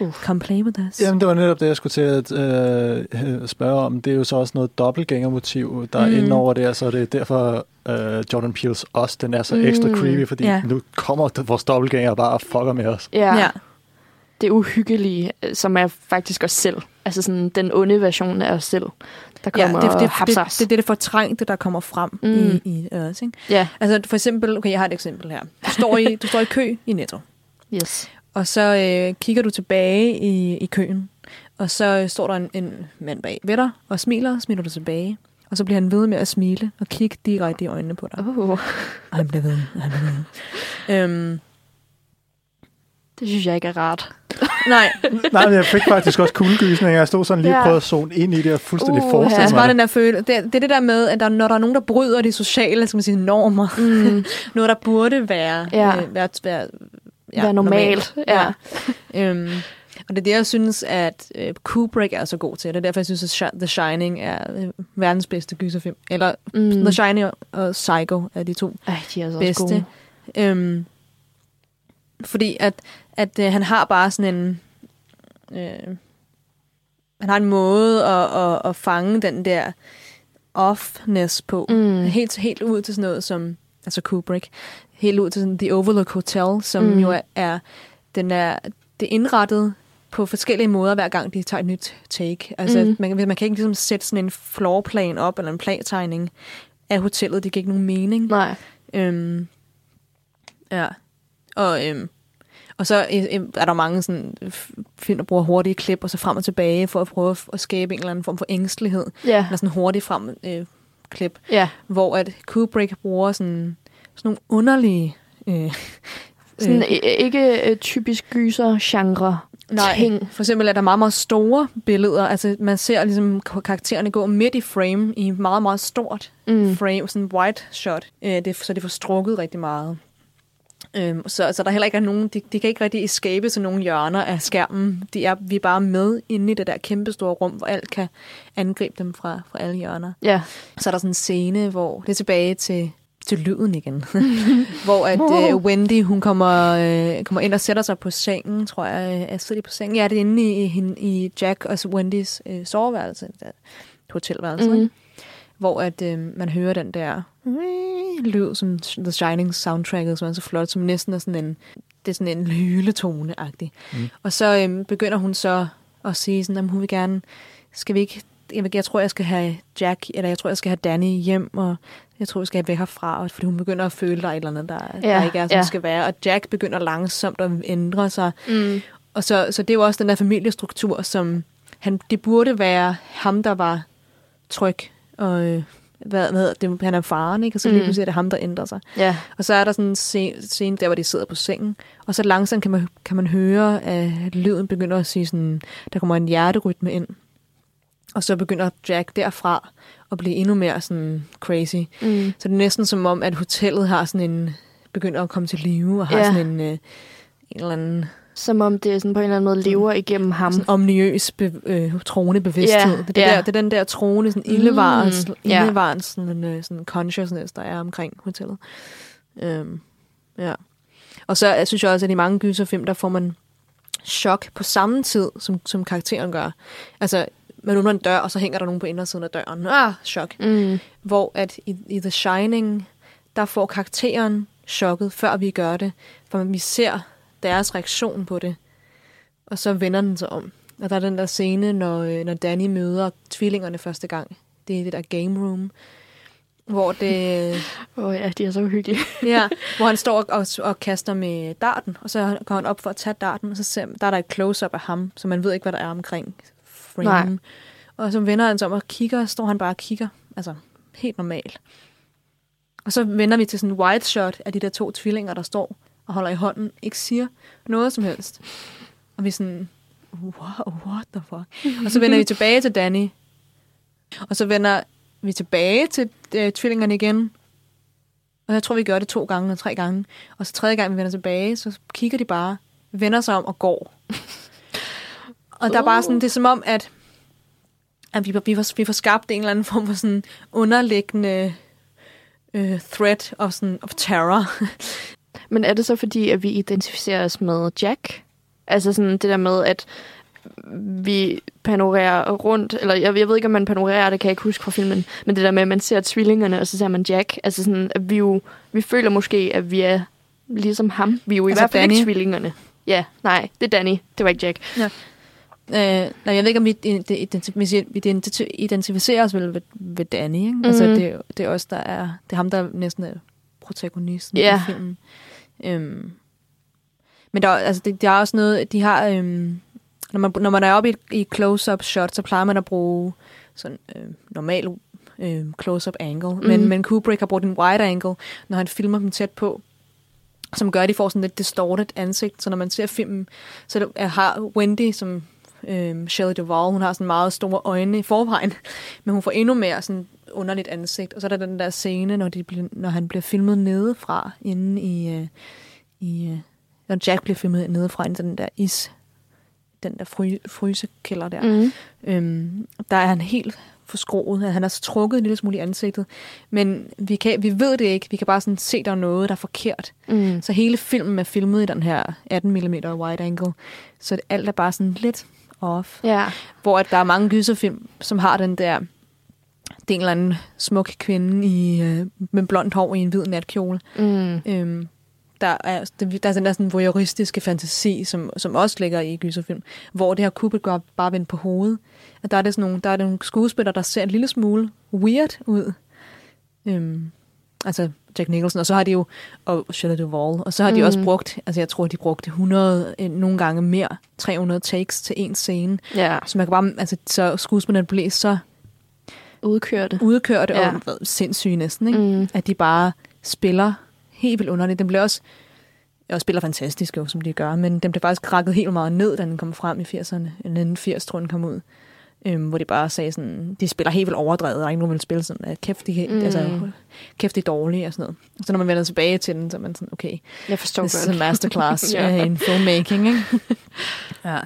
Uh. Come play with us. Jamen, det var netop det, jeg skulle til at øh, spørge om. Det er jo så også noget dobbeltgængermotiv, der er Mm. inde over det, så det er derfor øh, Jordan Peele's Os, den er så ekstra Mm. creepy, fordi Ja. nu kommer vores dobbeltgænger bare og fucker med os. Ja. ja. Det uhyggelige, øh, som er faktisk os selv. Altså sådan den onde version af os selv, der Ja, kommer det, det, og det, det, det, er det fortrængte, der kommer frem Mm. i, i os. Ikke? Ja, Altså for eksempel, okay, jeg har et eksempel her. Du står i, du står i kø i Netto, yes. og så øh, kigger du tilbage i, i køen, og så øh, står der en, en mand bag ved dig, og smiler, smiler du tilbage. Og så bliver han ved med at smile og kigge direkte i øjnene på dig. Uh, Og han bliver ved, og han bliver ved. Øhm, det synes jeg ikke er rart. Nej, Nej, men jeg fik faktisk også kuldegysninger. Jeg stod sådan lige og Ja. prøvede at zone ind i det og fuldstændig Uh, forestille altså mig bare det. den der føle, det, det er det der med, at der, når der er nogen, der bryder de sociale skal man sige, normer, Mm. [LAUGHS] noget, der burde være, Ja. øh, være, være, Være normalt, ja. øhm, og det er det, jeg synes, at øh, Kubrick er så god til. Det er derfor, jeg synes, at The Shining er øh, verdens bedste gyserfilm. Eller Mm. The Shining og- og Psycho er de to Ej, de er altså også bedste. gode. Øhm, fordi at, at øh, han har bare sådan en... Øh, han har en måde at, at, at fange den der offness på. Mm. Helt, helt ud til sådan noget som... Altså Kubrick. Helt ud til sådan The Overlook Hotel, som Mm. jo er. Den er, det er indrettet på forskellige måder, hver gang de tager et nyt take. Altså, mm. man, man kan ikke ligesom sætte sådan en floorplan op, eller en plantegning af hotellet. Det giver ikke nogen mening. Nej. Øhm, ja. Og, øhm, og så øh, øh, er der mange sådan, f- film, der bruger hurtige klip, og så frem og tilbage, for at prøve at, skabe en eller anden form for ængstelighed. Ja, Eller sådan hurtigt frem øh, klip, ja. hvor at Kubrick bruger sådan, sådan nogle underlige... Øh, Sådan øh. ikke øh, typisk gyser-genre Nej, ting. for eksempel er der meget, meget store billeder. Altså, man ser ligesom karaktererne gå midt i frame i meget, meget stort Mm. frame, sådan wide shot, øh, det, så det får strukket rigtig meget. Øhm, så, så der heller ikke er nogen, de, de kan ikke rigtig escape til nogle hjørner af skærmen. De er, vi er bare med inde i det der kæmpe store rum, hvor alt kan angribe dem fra, fra alle hjørner. Ja. Så er der sådan en scene, hvor det er tilbage til, til lyden igen. [LAUGHS] hvor at øh, Wendy, hun kommer, øh, kommer ind og sætter sig på sengen, tror jeg. Øh, sidder de på sengen? Ja, det er inde i, i, i Jack og Wendys øh, soveværelse, der hotelværelse, mm. Mm. Hvor at øh, man hører den der lyd, som The Shining soundtracket, som er så flot, som næsten er sådan en, det er sådan en hyletone-agtig. Mm. Og så øh, begynder hun så at sige sådan, at hun vil gerne, skal vi ikke, jeg, jeg tror, jeg skal have Jack, eller jeg tror, jeg skal have Danny hjem, og jeg tror, jeg skal have væk herfra, fordi hun begynder at føle, der er et eller andet, der, ja, der ikke er, som ja. skal være. Og Jack begynder langsomt at ændre sig. Mm. Og så, så det er jo også den der familiestruktur, som han, det burde være ham, der var tryg. Og øh, hvad, hvad hedder det, han er faren, ikke? Og så lige Mm. pludselig er det ham, der ændrer sig. Ja. Og så er der sådan en scene der, hvor de sidder på sengen. Og så langsomt kan man, kan man høre, at lyden begynder at sige sådan, der kommer en hjerterytme ind. Og så begynder Jack derfra at blive endnu mere sådan crazy. Mm. Så det er næsten som om, at hotellet har sådan en, begynder at komme til live, og har Ja. sådan en, øh, en eller anden Som om det sådan på en eller anden måde lever igennem ham. sådan omniøs be, øh, troende bevidsthed. Ja, det, er ja. der, det er den der troende, sådan ildevarens, Mm, mm, ja. ildevarens sådan, øh, sådan consciousness, der er omkring hotellet. Øhm, ja. Og så jeg synes jeg også, at i mange gyserfilm, der får man chok på samme tid, som, som karakteren gør. Altså, man åbner en dør, og så hænger der nogen på indersiden af døren. Ah, chok. Mm. Hvor at i, i The Shining, der får karakteren chokket, før vi gør det. For vi ser deres reaktion på det. Og så vender den sig om. Og der er den der scene, når, øh, når Danny møder tvillingerne første gang. Det er det der game room. Hvor det... [LAUGHS] Åh oh, ja, de er så uhyggelige. [LAUGHS] ja, [LAUGHS] hvor han står og, og, og kaster med darten, og så går han op for at tage darten, og så ser, der er der et close-up af ham, så man ved ikke, hvad der er omkring frame. Nej. Og så vender han sig om og kigger, og står han bare og kigger. Altså, helt normalt. Og så vender vi til sådan en wide shot af de der to tvillinger, der står og holder i hånden, ikke siger noget som helst. Og vi er sådan, what, what the fuck? Og så vender vi tilbage til Danny. Og så vender vi tilbage til øh, tvillingerne igen. Og jeg tror, vi gør det to gange eller tre gange. Og så tredje gang, vi vender tilbage, så kigger de bare, vender sig om og går. og der er bare sådan, det er som om, at, at vi, vi, får, vi får skabt en eller anden form for sådan underliggende øh, threat of, sådan, of terror. Men er det så fordi, at vi identificerer os med Jack? Altså sådan det der med, at vi panorerer rundt, eller jeg, jeg ved ikke, om man panorerer, det kan jeg ikke huske fra filmen, men det der med, at man ser tvillingerne, og så ser man Jack, altså sådan, at vi jo, vi føler måske, at vi er ligesom ham. Vi er jo i Altså hvert fald Danny. ikke tvillingerne. Ja, nej, det er Danny, det var ikke Jack. Øh, nej, jeg ved ikke, om vi, identificerer os vel ved, ved Danny. Ikke? Mm. Altså, Mhm. det, er det er os, der er... Det er ham, der næsten er protagonisten Ja. i filmen. Øhm, men der, er- altså, det, der er også noget... De har... Øhm, når, man, når man er oppe i, i close-up shot, så plejer man at bruge sådan øh, normal øh, close-up angle. Mm. Men, men Kubrick har brugt en wide angle, når han filmer dem tæt på som gør, at de får sådan lidt distorted ansigt. Så når man ser filmen, så er der- har Wendy, som øh, Shelley Duvall, hun har sådan meget store øjne i forvejen, [LAUGHS] men hun får endnu mere sådan underligt ansigt. Og så er der den der scene, når, de bliver, når han bliver filmet nedefra, inde i, øh, i øh, når Jack bliver filmet nedefra, inde i den der is, den der fry, frysekælder der. Mm. Øhm, der er han helt forskroet. Han har trukket en lille smule i ansigtet. Men vi, kan, vi ved det ikke. Vi kan bare sådan se, der er noget, der er forkert. Mm. Så hele filmen er filmet i den her 18 mm wide angle. Så alt er bare sådan lidt off. Ja. Hvor at der er mange gyserfilm, som har den der... Det er en eller anden smuk kvinde i, øh, med blondt hår i en hvid natkjole. Mm. Øhm, der er, der er den der sådan voyeuristiske fantasi, som, som også ligger i gyserfilm, hvor det her Kubrick går bare vendt på hovedet. Og der er det sådan nogle, der er det nogle skuespillere, der ser en lille smule weird ud. Øhm, altså Jack Nicholson, og så har de jo, og Shelley Duvall, og så har de Mm. også brugt, altså jeg tror, de brugte 100, øh, nogle gange mere, 300 takes til en scene. Ja. Så man kan bare, altså så skuespillerne blev så Udkørte. udkørte Ja. og sindssyge næsten, ikke? Mm. at de bare spiller helt vildt underligt. Den bliver også, og spiller fantastisk jo, som de gør, men den blev faktisk krakket helt meget ned, da den kom frem i 80'erne, eller 80, tror den kom ud. Øhm, hvor de bare sagde sådan, de spiller helt vildt overdrevet, og ingen vil spille sådan, at kæft, de, Mm. mm. altså, kæft, de er dårlige og sådan noget. Og så når man vender tilbage til den, så er man sådan, okay, Jeg forstår this is godt. a masterclass [LAUGHS] ja. [LAUGHS] in filmmaking, ikke? [LAUGHS] ja.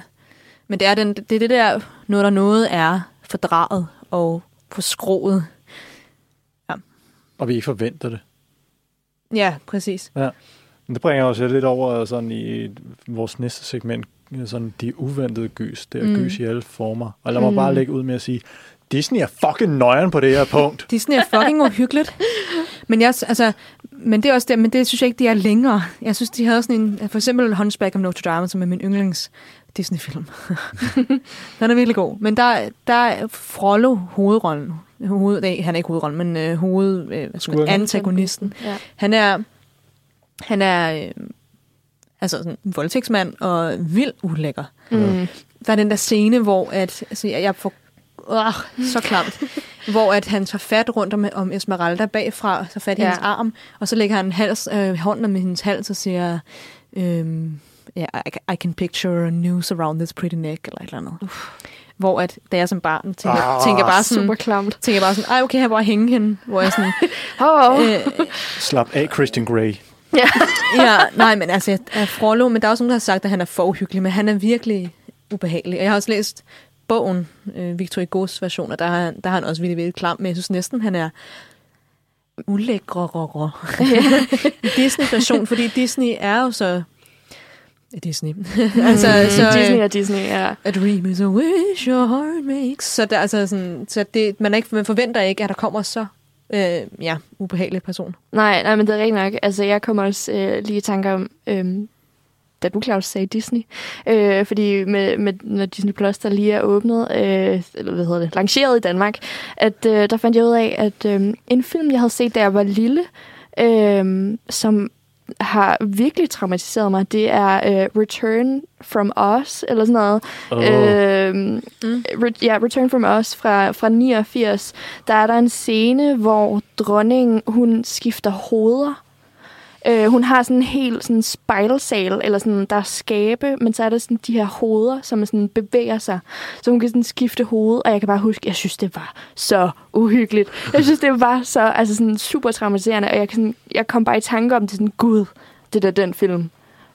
Men det er, den, det er det der, noget der noget er fordraget og på skroet. Og vi ikke forventer det. Ja, præcis. Ja. Men det bringer os lidt over sådan i vores næste segment, sådan de uventede gys. Det er Mm. mm. gys i alle former. Og lad mig Mm. bare lægge ud med at sige, Disney er fucking nøjeren på det her punkt. [LAUGHS] Disney er fucking uhyggeligt. Men, jeg, altså, men det er også det, men det synes jeg ikke, de er længere. Jeg synes, de havde sådan en, for eksempel Hunchback of Notre Dame, som er min yndlings Disney-film. [LAUGHS] den er virkelig god. Men der, der er Frollo hovedrollen. Hoved, nej, han er ikke hovedrollen, men øh, hoved, øh, Skurken. antagonisten. Ja. Han er, han er øh, altså sådan en voldtægtsmand og vild ulækker. Mm. Der er den der scene, hvor at, altså, jeg, jeg får øh, så klamt, [LAUGHS] hvor at han tager fat rundt om, om Esmeralda bagfra, tager fat i Ja. hendes arm, og så lægger han hals, øh, hånden om hendes hals og siger, øhm, ja, I, I can picture a noose around this pretty neck, eller et eller andet. Hvor at, da jeg som barn tænker, Ah, tænker bare sådan, Super klamt. tænker bare sådan, ej, okay, her bare hænge hende, hvor jeg sådan, [LAUGHS] Oh. øh, Slap af, Christian Grey. Ja. [LAUGHS] ja, nej, men altså, jeg er Frollo, men der er også nogen, der har sagt, at han er for uhyggelig, men han er virkelig ubehagelig. Og jeg har også læst bogen, øh, Victor Hugo's version, og der har, han- der har han også virkelig, virkelig klam, men jeg synes næsten, han er ulækre [LAUGHS] Disney-version, fordi Disney er jo så... Disney. [LAUGHS] altså, så, øh, Disney og Disney, ja. A dream is a wish your heart makes. Så, der, altså, sådan, så det, man, er ikke, man forventer ikke, at der kommer så øh, ja, ubehagelig person. Nej, nej, men det er rigtigt nok. Altså, jeg kommer også øh, lige i tanker om, øhm, da du, Claus, sagde Disney. Øh, fordi med, med, når Disney Plus, der lige er åbnet, øh, eller hvad hedder det, lanceret i Danmark, at øh, der fandt jeg ud af, at øh, en film, jeg havde set, da jeg var lille, øh, som har virkelig traumatiseret mig, det er øh, Return from Us, eller sådan noget. Åh. Øh, Re- ja, Return from Us fra, fra 89. Der er der en scene, hvor dronningen, hun skifter hoveder. Øh, hun har sådan en helt sådan spejlsal, eller sådan, der er skabe, men så er der sådan de her hoveder, som sådan bevæger sig. Så hun kan sådan skifte hoved, og jeg kan bare huske, jeg synes, det var så uhyggeligt. Jeg synes, det var så altså sådan super traumatiserende, og jeg, kan sådan, jeg kom bare i tanke om det sådan, gud, det er den film.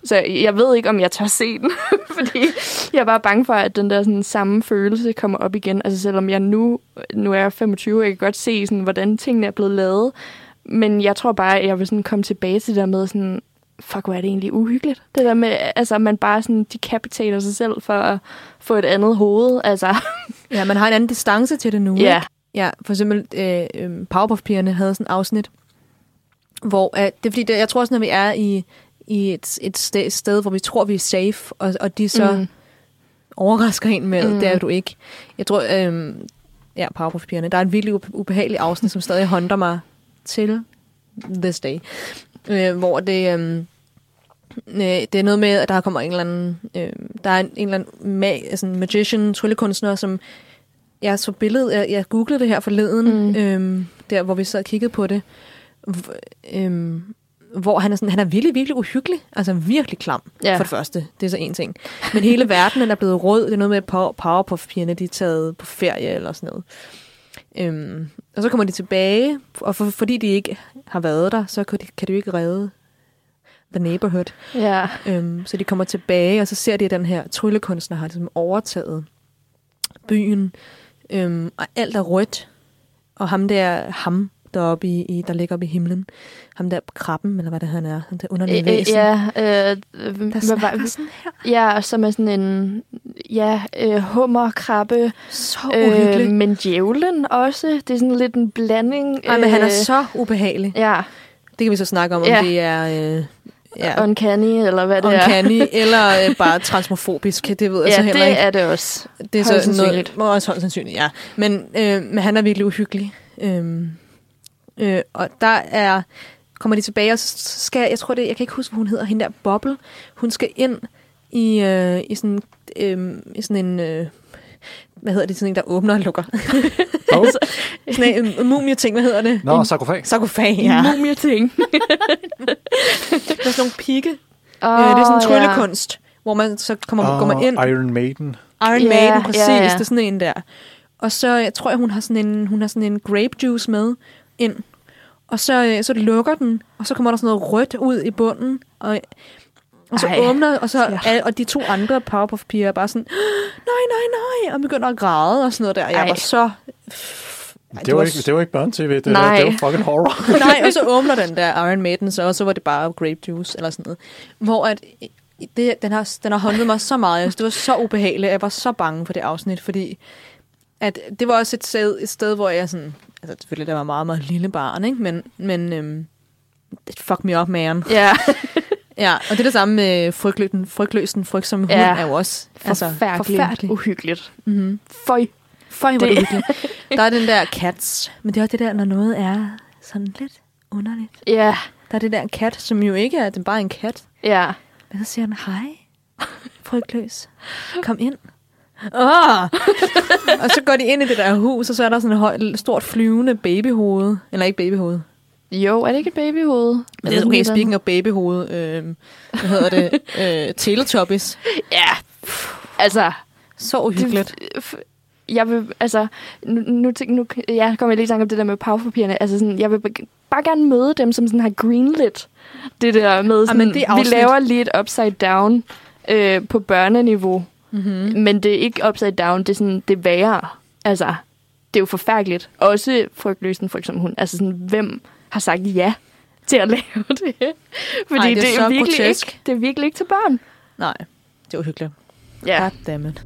Så jeg ved ikke, om jeg tør se den, [LAUGHS] fordi jeg er bare bange for, at den der sådan, samme følelse kommer op igen. Altså selvom jeg nu, nu er jeg 25, jeg kan godt se, sådan, hvordan tingene er blevet lavet, men jeg tror bare, at jeg vil sådan komme tilbage til det der med, sådan, fuck, hvor er det egentlig uhyggeligt. Det der med, altså, man bare sådan decapitater sig selv for at få et andet hoved. Altså, Ja, man har en anden distance til det nu. Ja. ikke? Ja, for eksempel øh, øh, Powerpuff-pigerne havde sådan et afsnit, hvor øh, det er fordi, det, jeg tror også, når vi er i, i et, et sted, sted, hvor vi tror, vi er safe, og, og de så Mm. mm. overrasker en med, Mm. mm. det er du ikke. Jeg tror, øh, ja, Powerpuff-pigerne, der er et virkelig ube- ubehageligt afsnit, som stadig håndter mig til this day, øh, hvor det... Øh, Øh, det er noget med, at der kommer en eller anden, øh, der er en, en eller anden mag, altså en magician, tryllekunstner, som jeg så billedet, jeg, jeg googlede det her forleden, Mm. øhm, der hvor vi sad og kiggede på det, øhm, hvor han er, sådan, han er virkelig, virkelig uhyggelig, altså virkelig klam, Ja. for det første, det er så en ting. Men hele [LAUGHS] verdenen er blevet rød, det er noget med, at Power- Powerpuff-pigerne, de er taget på ferie eller sådan noget. Øhm, og så kommer de tilbage, og for, fordi de ikke har været der, så kan de, kan de jo ikke redde the neighborhood. ja. Øhm, så de kommer tilbage, og så ser de, at den her tryllekunstner har ligesom overtaget byen, øhm, og alt er rødt. Og ham der, ham deroppe i, i der ligger oppe i himlen, ham der krabben, eller hvad det han er, han der underlige Øh, væsen, ja, øh, der snakker sådan her. ja, som er sådan en ja, øh, hummerkrabbe, Så uhyggelig. øh, men djævlen også. Det er sådan lidt en blanding. Nej, men han er øh, så ubehagelig. Ja, Det kan vi så snakke om, Ja. om det er... Øh, ja, uncanny, eller hvad det er. uncanny, [LAUGHS] eller øh, bare transmofobisk. Det ved jeg Ja, så heller det ikke. er det også. Det er så noget, sandsynligt. også højst sandsynligt, ja. Men, øh, men han er virkelig uhyggelig. Øhm, øh, og der er, kommer de tilbage, og så skal, jeg tror det, jeg kan ikke huske, hvad hun hedder, hende der Bobble. Hun skal ind i, øh, i sådan, øh, i sådan en, øh, hvad hedder det, sådan en, der åbner og lukker. Oh. [LAUGHS] sådan en, en mumie-ting, hvad hedder det? Nå, en sarkofag. sarkofag, Ja. ja. Mumie-ting. Der [LAUGHS] er [LAUGHS] sådan nogle pigge. Oh, Oh, øh, det er sådan en tryllekunst, hvor man så kommer, går man ind. Iron Maiden. Iron Ja, Maiden, præcis. ja, ja. Det er sådan en der. Og så jeg tror jeg, hun har sådan en, hun har sådan en grape juice med ind. Og så, øh, så lukker den, og så kommer der sådan noget rødt ud i bunden. Og, og så Ej. Ej. åbner, og, så, Ja. og de to andre Powerpuff-piger er bare sådan, nej, nej, nej, og begynder at græde og sådan noget der. Jeg Ej. var så... Det var, ikke, det var ikke børne-tv, det, Nej. var, det var fucking horror. [LAUGHS] Nej, og så åbner den der Iron Maiden, så, og så var det bare grape juice eller sådan noget. Hvor at, det, den, har, den har håndtet mig så meget. Synes, det var så ubehageligt. Jeg var så bange for det afsnit, fordi at det var også et sted, et sted hvor jeg sådan... Altså selvfølgelig, der var meget, meget lille barn, ikke? Men, men øhm, det fuck me up, man. Ja, [LAUGHS] Ja, og det er det samme med frygtløsen, frygtløsen, frygtsomme hund Ja. er jo også forfærdeligt. altså, forfærdelig. Uhyggeligt. Mm-hmm. Føj. Føj, hvor Det- det hyggeligt. [LAUGHS] Der er den der cats, men det er også det der, når noget er sådan lidt underligt. Ja, Der er det der kat, som jo ikke er, den er bare en kat. ja. Men så siger han, hej, frygtløs, kom ind. Oh! og så går de ind i det der hus, og så er der sådan et højt, stort flyvende babyhoved. Eller ikke babyhoved. Jo, er det ikke et babyhoved? Det er okay, speaking of babyhoved. Øh, hvad hedder det? øh, Teletubbies. Ja, altså... Så uhyggeligt. Det, f- jeg vil, altså, nu, nu, nu ja, kommer jeg lige i tanke om det der med powerpapirerne. Altså sådan, jeg vil bare gerne møde dem, som sådan har greenlit det der med sådan, men det vi laver lige et upside down øh, på børneniveau. Mm-hmm. Men det er ikke upside down, det er sådan, det er værre. Altså, det er jo forfærdeligt. Også frygtløsen, for eksempel hun. Altså sådan, hvem har sagt ja til at [LAUGHS] lave det? Fordi Ej, det er det, er virkelig grotesk. ikke, det er virkelig ikke til børn. Nej, det er uhyggeligt. Ja. Goddammit.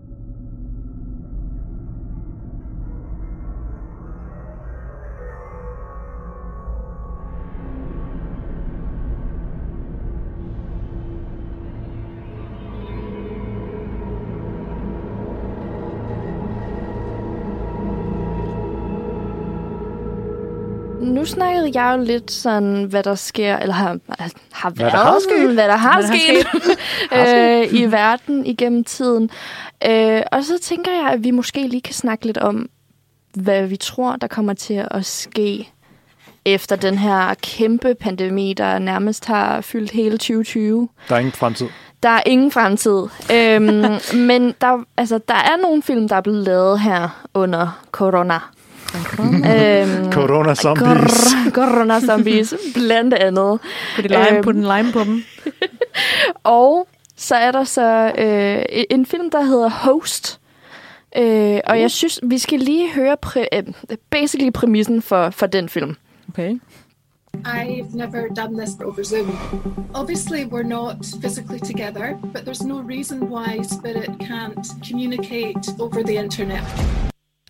Snakkede jeg jo lidt sådan, hvad der sker, eller har, har været, der har sket. hvad der har Hvad der sket, [LAUGHS] har øh, i verden igennem tiden. Øh, og så tænker jeg, at vi måske lige kan snakke lidt om, hvad vi tror, der kommer til at ske efter den her kæmpe pandemi, der nærmest har fyldt hele 2020. Der er ingen fremtid. Der er ingen fremtid. øhm, [LAUGHS] men der, altså, der er nogle film, der er blevet lavet her under corona. Øhm, Corona zombies. Cor- corona zombies, blandt andet. Put, det lime, Øhm. put en lime på dem. [LAUGHS] Og så er der så øh, en film, der hedder Host. Øh, og jeg synes, vi skal lige høre præ- øh, basically præmissen for, for den film. Okay. I've never done this over Zoom. Obviously, we're not physically together, but there's no reason why Spirit can't communicate over the internet.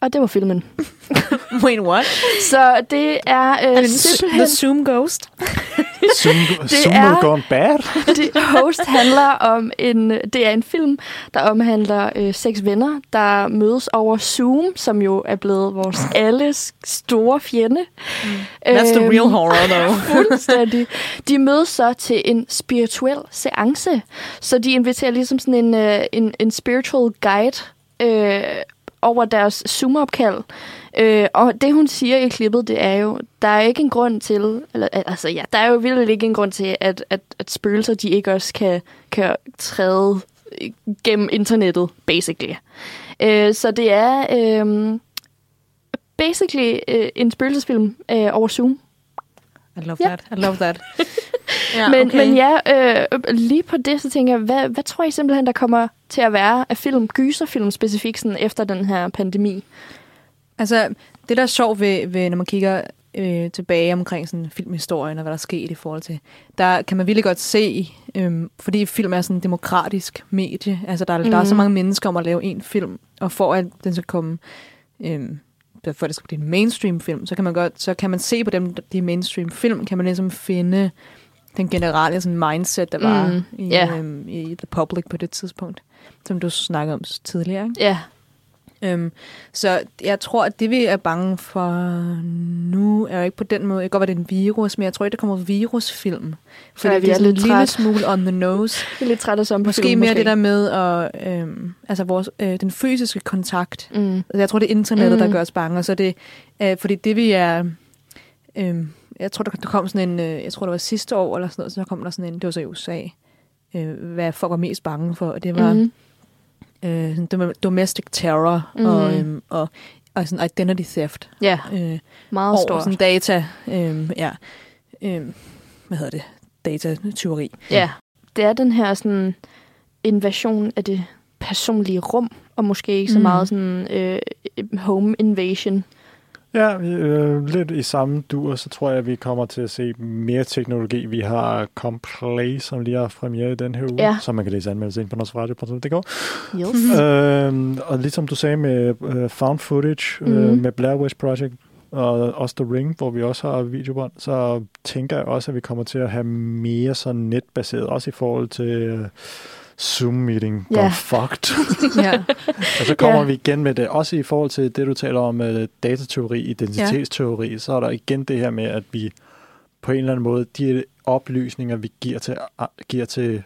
Og det var filmen. [LAUGHS] Wait, what? Så det er øh, The simpelthen... Zoom Ghost? [LAUGHS] Zoom, Zoom er- gone bad. [LAUGHS] det, Host handler om en... Det er en film, der omhandler øh, seks venner, der mødes over Zoom, som jo er blevet vores alles store fjende. That's the Øhm, real horror, though. Fuldstændig. De mødes så til en spirituel seance. Så de inviterer ligesom sådan en, øh, en, en spiritual guide øh, over deres Zoom-opkald. Øh, og det, hun siger i klippet, det er jo, der er ikke en grund til, eller, altså ja, der er jo virkelig ikke en grund til, at, at, at spøgelser, de ikke også kan, kan træde gennem internettet, basically. Øh, så det er øh, basically øh, en spøgelsesfilm øh, over Zoom. I love Ja. that. I love that. [LAUGHS] ja, men, okay. men ja, øh, lige på det, så tænker jeg, hvad, hvad tror I simpelthen, der kommer til at være af film, gyserfilm specifikt, sådan efter den her pandemi? Altså, det der er sjovt ved, ved når man kigger øh, tilbage omkring sådan filmhistorien og hvad der er sket i forhold til, der kan man virkelig godt se, øh, fordi film er sådan en demokratisk medie, altså der, mm. der er så Mhm. mange mennesker om at lave en film, og for at den skal komme, øh, for at det skal blive en mainstream film, så kan man godt, så kan man se på dem, de mainstream film, kan man ligesom finde den generelle sådan mindset, der var Mm, i, ja. øhm, i The Public på det tidspunkt, som du snakkede om tidligere. Ja, Øhm, så jeg tror, at det vi er bange for nu, er jo ikke på den måde, jeg kan godt være, det er en virus, men jeg tror ikke, der kommer virusfilm. For Ja, vi er er sådan en lidt lille smule on the nose. [LAUGHS] det er lidt træt af som Måske mere det der med at, øhm, altså vores, øh, den fysiske kontakt. Mm. Altså, jeg tror, det er internettet, mm. der gør os bange. Og så det, øh, fordi det vi er... Øh, jeg tror, der, der kom sådan en... Øh, jeg tror, det var sidste år eller sådan noget, så kom der sådan en... Det var så i USA. Øh, hvad folk var mest bange for. Og det var Mm. Øh, domestic terror Mhm. og, øhm, og, og sådan identity theft. Ja, Øh, meget stort. sådan data... Øh, ja, øh, hvad hedder det? Datatyveri. Ja, det er den her sådan invasion af det personlige rum, og måske ikke så Mm. meget sådan øh, home invasion. Ja, øh, lidt i samme dur, så tror jeg, at vi kommer til at se mere teknologi. Vi har Complay, som lige har premiere i den her uge, Ja. som man kan læse anmeldelse ind på nosradio.dk. Yes. Øhm, og ligesom du sagde med øh, found footage, øh, Mhm. med Blair Witch Project og også The Ring, hvor vi også har videobånd, så tænker jeg også, at vi kommer til at have mere sådan netbaseret, også i forhold til øh, Zoom-meeting. Ja. Yeah. fucked. [LAUGHS] ja. og så kommer Ja. vi igen med det, også i forhold til det, du taler om med datateori, identitetsteori, så er der igen det her med, at vi på en eller anden måde, de oplysninger, vi giver til, giver til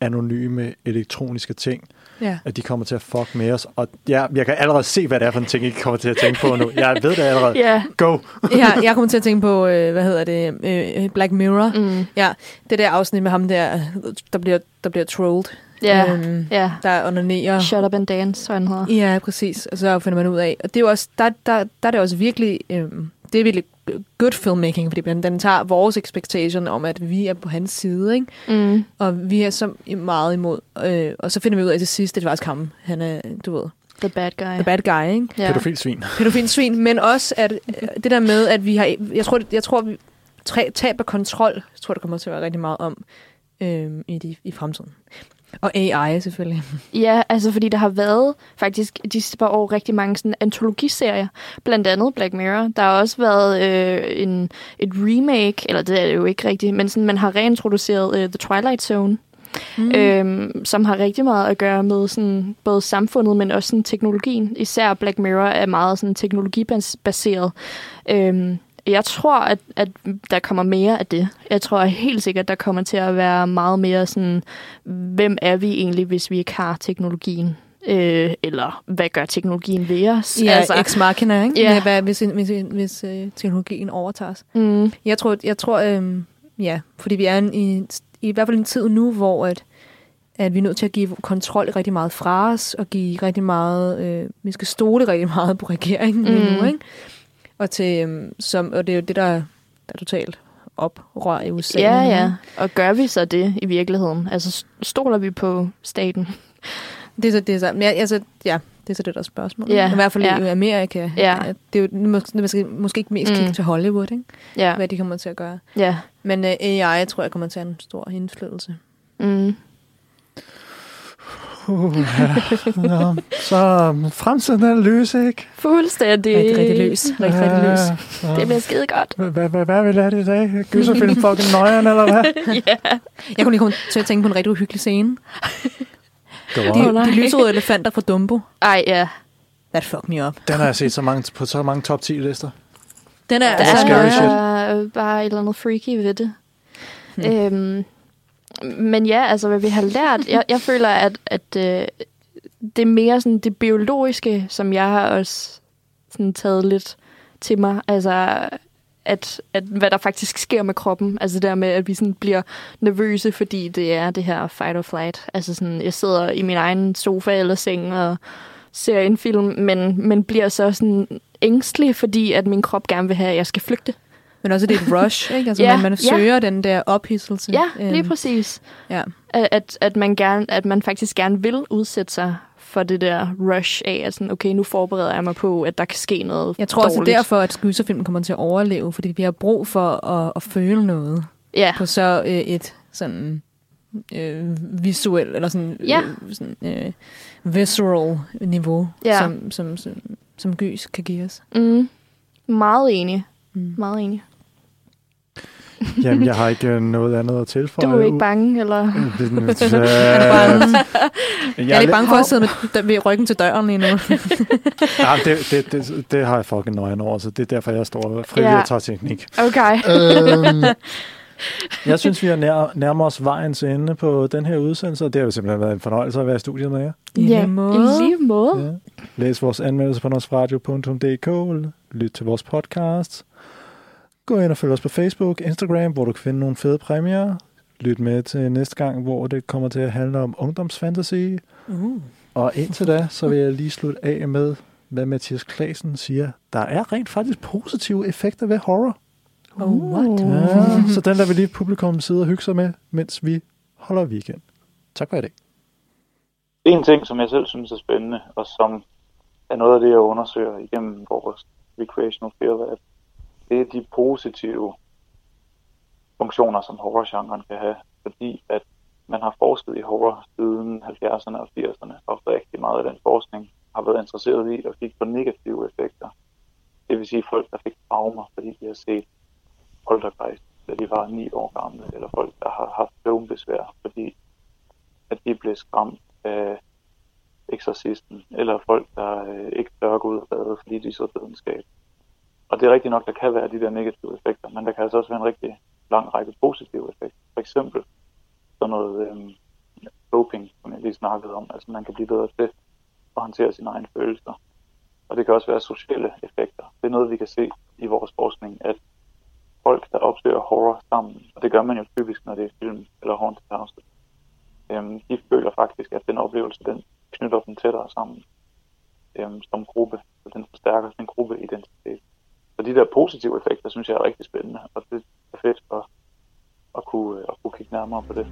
anonyme elektroniske ting, ja. at de kommer til at fuck med os. Og ja, jeg kan allerede se, hvad det er for en ting, I kommer til at tænke på nu. Jeg ved det allerede. Ja, Go! [LAUGHS] ja, jeg kommer til at tænke på, øh, hvad hedder det, øh, Black Mirror. mm. Ja, det der afsnit med ham der, der bliver, der bliver trolled. Ja, Øhm, ja. Der onanerer. Shut up and dance, tror jeg, den hedder. Ja, præcis. Og så finder man ud af. Og det er jo også, der, der, der er det også virkelig, øhm, det er virkelig good filmmaking, fordi den, den tager vores expectation om, at vi er på hans side, ikke? Mm. Og vi er så meget imod. Øh, og så finder vi ud af til sidst, det er faktisk ham. Han er, du ved, The bad guy. the bad guy, ikke? ja. Pædofilsvin. pædofil svin, men også at øh, det der med, at vi har, jeg tror, jeg tror vi tab af kontrol, jeg tror, der kommer til at være rigtig meget om øhm, i, de, i fremtiden. Og AI selvfølgelig. [LAUGHS] Ja, altså fordi der har været faktisk de sidste par år rigtig mange sådan antologiserier. Blandt andet Black Mirror. Der har også været øh, en, et remake, eller det er det jo ikke rigtigt, men sådan, man har reintroduceret øh, The Twilight Zone. Mm. Øhm, som har rigtig meget at gøre med sådan, både samfundet, men også sådan, teknologien. Især Black Mirror er meget sådan, teknologibaseret. Øhm, jeg tror, at, at der kommer mere af det. Jeg tror helt sikkert, der kommer til at være meget mere sådan, hvem er vi egentlig, hvis vi ikke har teknologien? Øh, eller hvad gør teknologien ved os? Ja, altså, ex machina, ikke? Ja. Hvad, hvis hvis, hvis øh, teknologien overtager os. mm, Jeg tror, jeg tror øhm, ja, fordi vi er en, i, i hvert fald en tid nu, hvor at, at vi er nødt til at give kontrol rigtig meget fra os, og give rigtig meget, øh, vi skal stole rigtig meget på regeringen lige nu, Mm. ikke? Og, til, øhm, som, og det er jo det, der, der er totalt oprør i USA. ja, ja. Og gør vi så det i virkeligheden? Altså, stoler vi på staten? Det er så, det er så, men altså, ja, Det er så det, der er spørgsmål. Ja, I hvert fald ja. i Amerika. At Det er jo måske, måske, måske ikke mest Mm. kigge til Hollywood, ikke? Ja. hvad de kommer til at gøre. Ja. Men uh, AI tror jeg kommer til at have en stor indflydelse. Mm. Uh, ja. Nå, så fremtiden er løs, ikke? Fuldstændig. Rigtig, rigtig løs. Rigtig, rigtig løs. Ja. Det bliver skide godt. Hvad, hvad, hvad, hvad vil det i dag? Gyserfilm fucking nøjeren, eller hvad? [LAUGHS] ja. Jeg kunne lige komme til at tænke på en rigtig uhyggelig scene. De, de lyserøde elefanter fra Dumbo. Ej, ja. That fucked me up. Den har jeg set så mange, på så mange top 10 lister. Den er, Der er er scary shit. bare, bare et eller andet freaky ved det. Hmm. Øhm, men ja, altså hvad vi har lært, jeg, jeg føler, at, at øh, det er mere sådan det biologiske, som jeg har også sådan taget lidt til mig. Altså at, at hvad der faktisk sker med kroppen. Altså det der med, at vi sådan bliver nervøse, fordi det er det her fight or flight. Altså sådan, jeg sidder i min egen sofa eller seng og ser en film, men, men bliver så sådan ængstelig, fordi at min krop gerne vil have, at jeg skal flygte. Men også det er et rush, [LAUGHS] ikke? Altså, Ja, ja, man, man ja. søger den der ophidselse. Ja, lige Øhm, præcis. Ja. At, at, man gerne, at man faktisk gerne vil udsætte sig for det der rush af, at sådan, okay, nu forbereder jeg mig på, at der kan ske noget Jeg tror også, dårligt. er derfor, at gyserfilmen kommer til at overleve, fordi vi har brug for at, at føle noget Ja. på så øh, et sådan øh, visuelt, eller sådan, Ja. øh, sådan øh, visceral niveau, Ja. som, som, som, som gys kan give os. Mm. Meget enig. Mm. Meget enig. Jamen, jeg har ikke øh, noget andet at tilføje. Du er ikke bange, eller? [LAUGHS] [LAUGHS] Han er bange. Jeg er lidt bange for at sidde med, ved ryggen til døren lige nu. [LAUGHS] Ja, det, det, det, det har jeg fucking nøjen over, så det er derfor, jeg står frivillig Ja. og tager teknik. Okay. øhm, jeg synes, vi er nær, nærmer os vejens ende på den her udsendelse, og det har jo simpelthen været en fornøjelse at være i studiet med jer. I Ja, lige måde. i lige måde. Ja. Læs vores anmeldelse på nosradio.dk, lyt til vores podcast. Gå ind og følg os på Facebook, Instagram, hvor du kan finde nogle fede præmier. Lyt med til næste gang, hvor det kommer til at handle om ungdomsfantasy. Uh. Og indtil da, så vil jeg lige slutte af med, hvad Mathias Klasen siger. Der er rent faktisk positive effekter ved horror. Oh, what? Ja, så den der vil lige publikum sidde og hygge sig med, mens vi holder weekend. Tak for i dag. En ting, som jeg selv synes er spændende, og som er noget af det, jeg undersøger igennem vores Recreational Fear Lab, det er de positive funktioner, som horrorgenren kan have, fordi at man har forsket i horror siden 70'erne og 80'erne, og rigtig meget af den forskning har været interesseret i at kigge på negative effekter. Det vil sige folk, der fik traumer, fordi de har set Poltergeist, da de var 9 år gamle, eller folk, der har haft søvnbesvær, fordi at de blev skræmt af eksorcisten, eller folk, der øh, ikke tør gå ud og bade, fordi de så videnskab. Og det er rigtigt nok, der kan være de der negative effekter, men der kan altså også være en rigtig lang række positive effekter. For eksempel sådan noget øhm, doping, som jeg lige snakkede om. Altså man kan blive bedre til at håndtere sine egne følelser. Og det kan også være sociale effekter. Det er noget, vi kan se i vores forskning, at folk, der opsøger horror sammen, og det gør man jo typisk, når det er film eller haunted house, øhm, de føler faktisk, at den oplevelse, den knytter dem tættere sammen øhm, som gruppe, så den forstærker sin gruppeidentitet. Så de der positive effekter, synes jeg er rigtig spændende, og det er fedt at, at, kunne, at kunne kigge nærmere på det.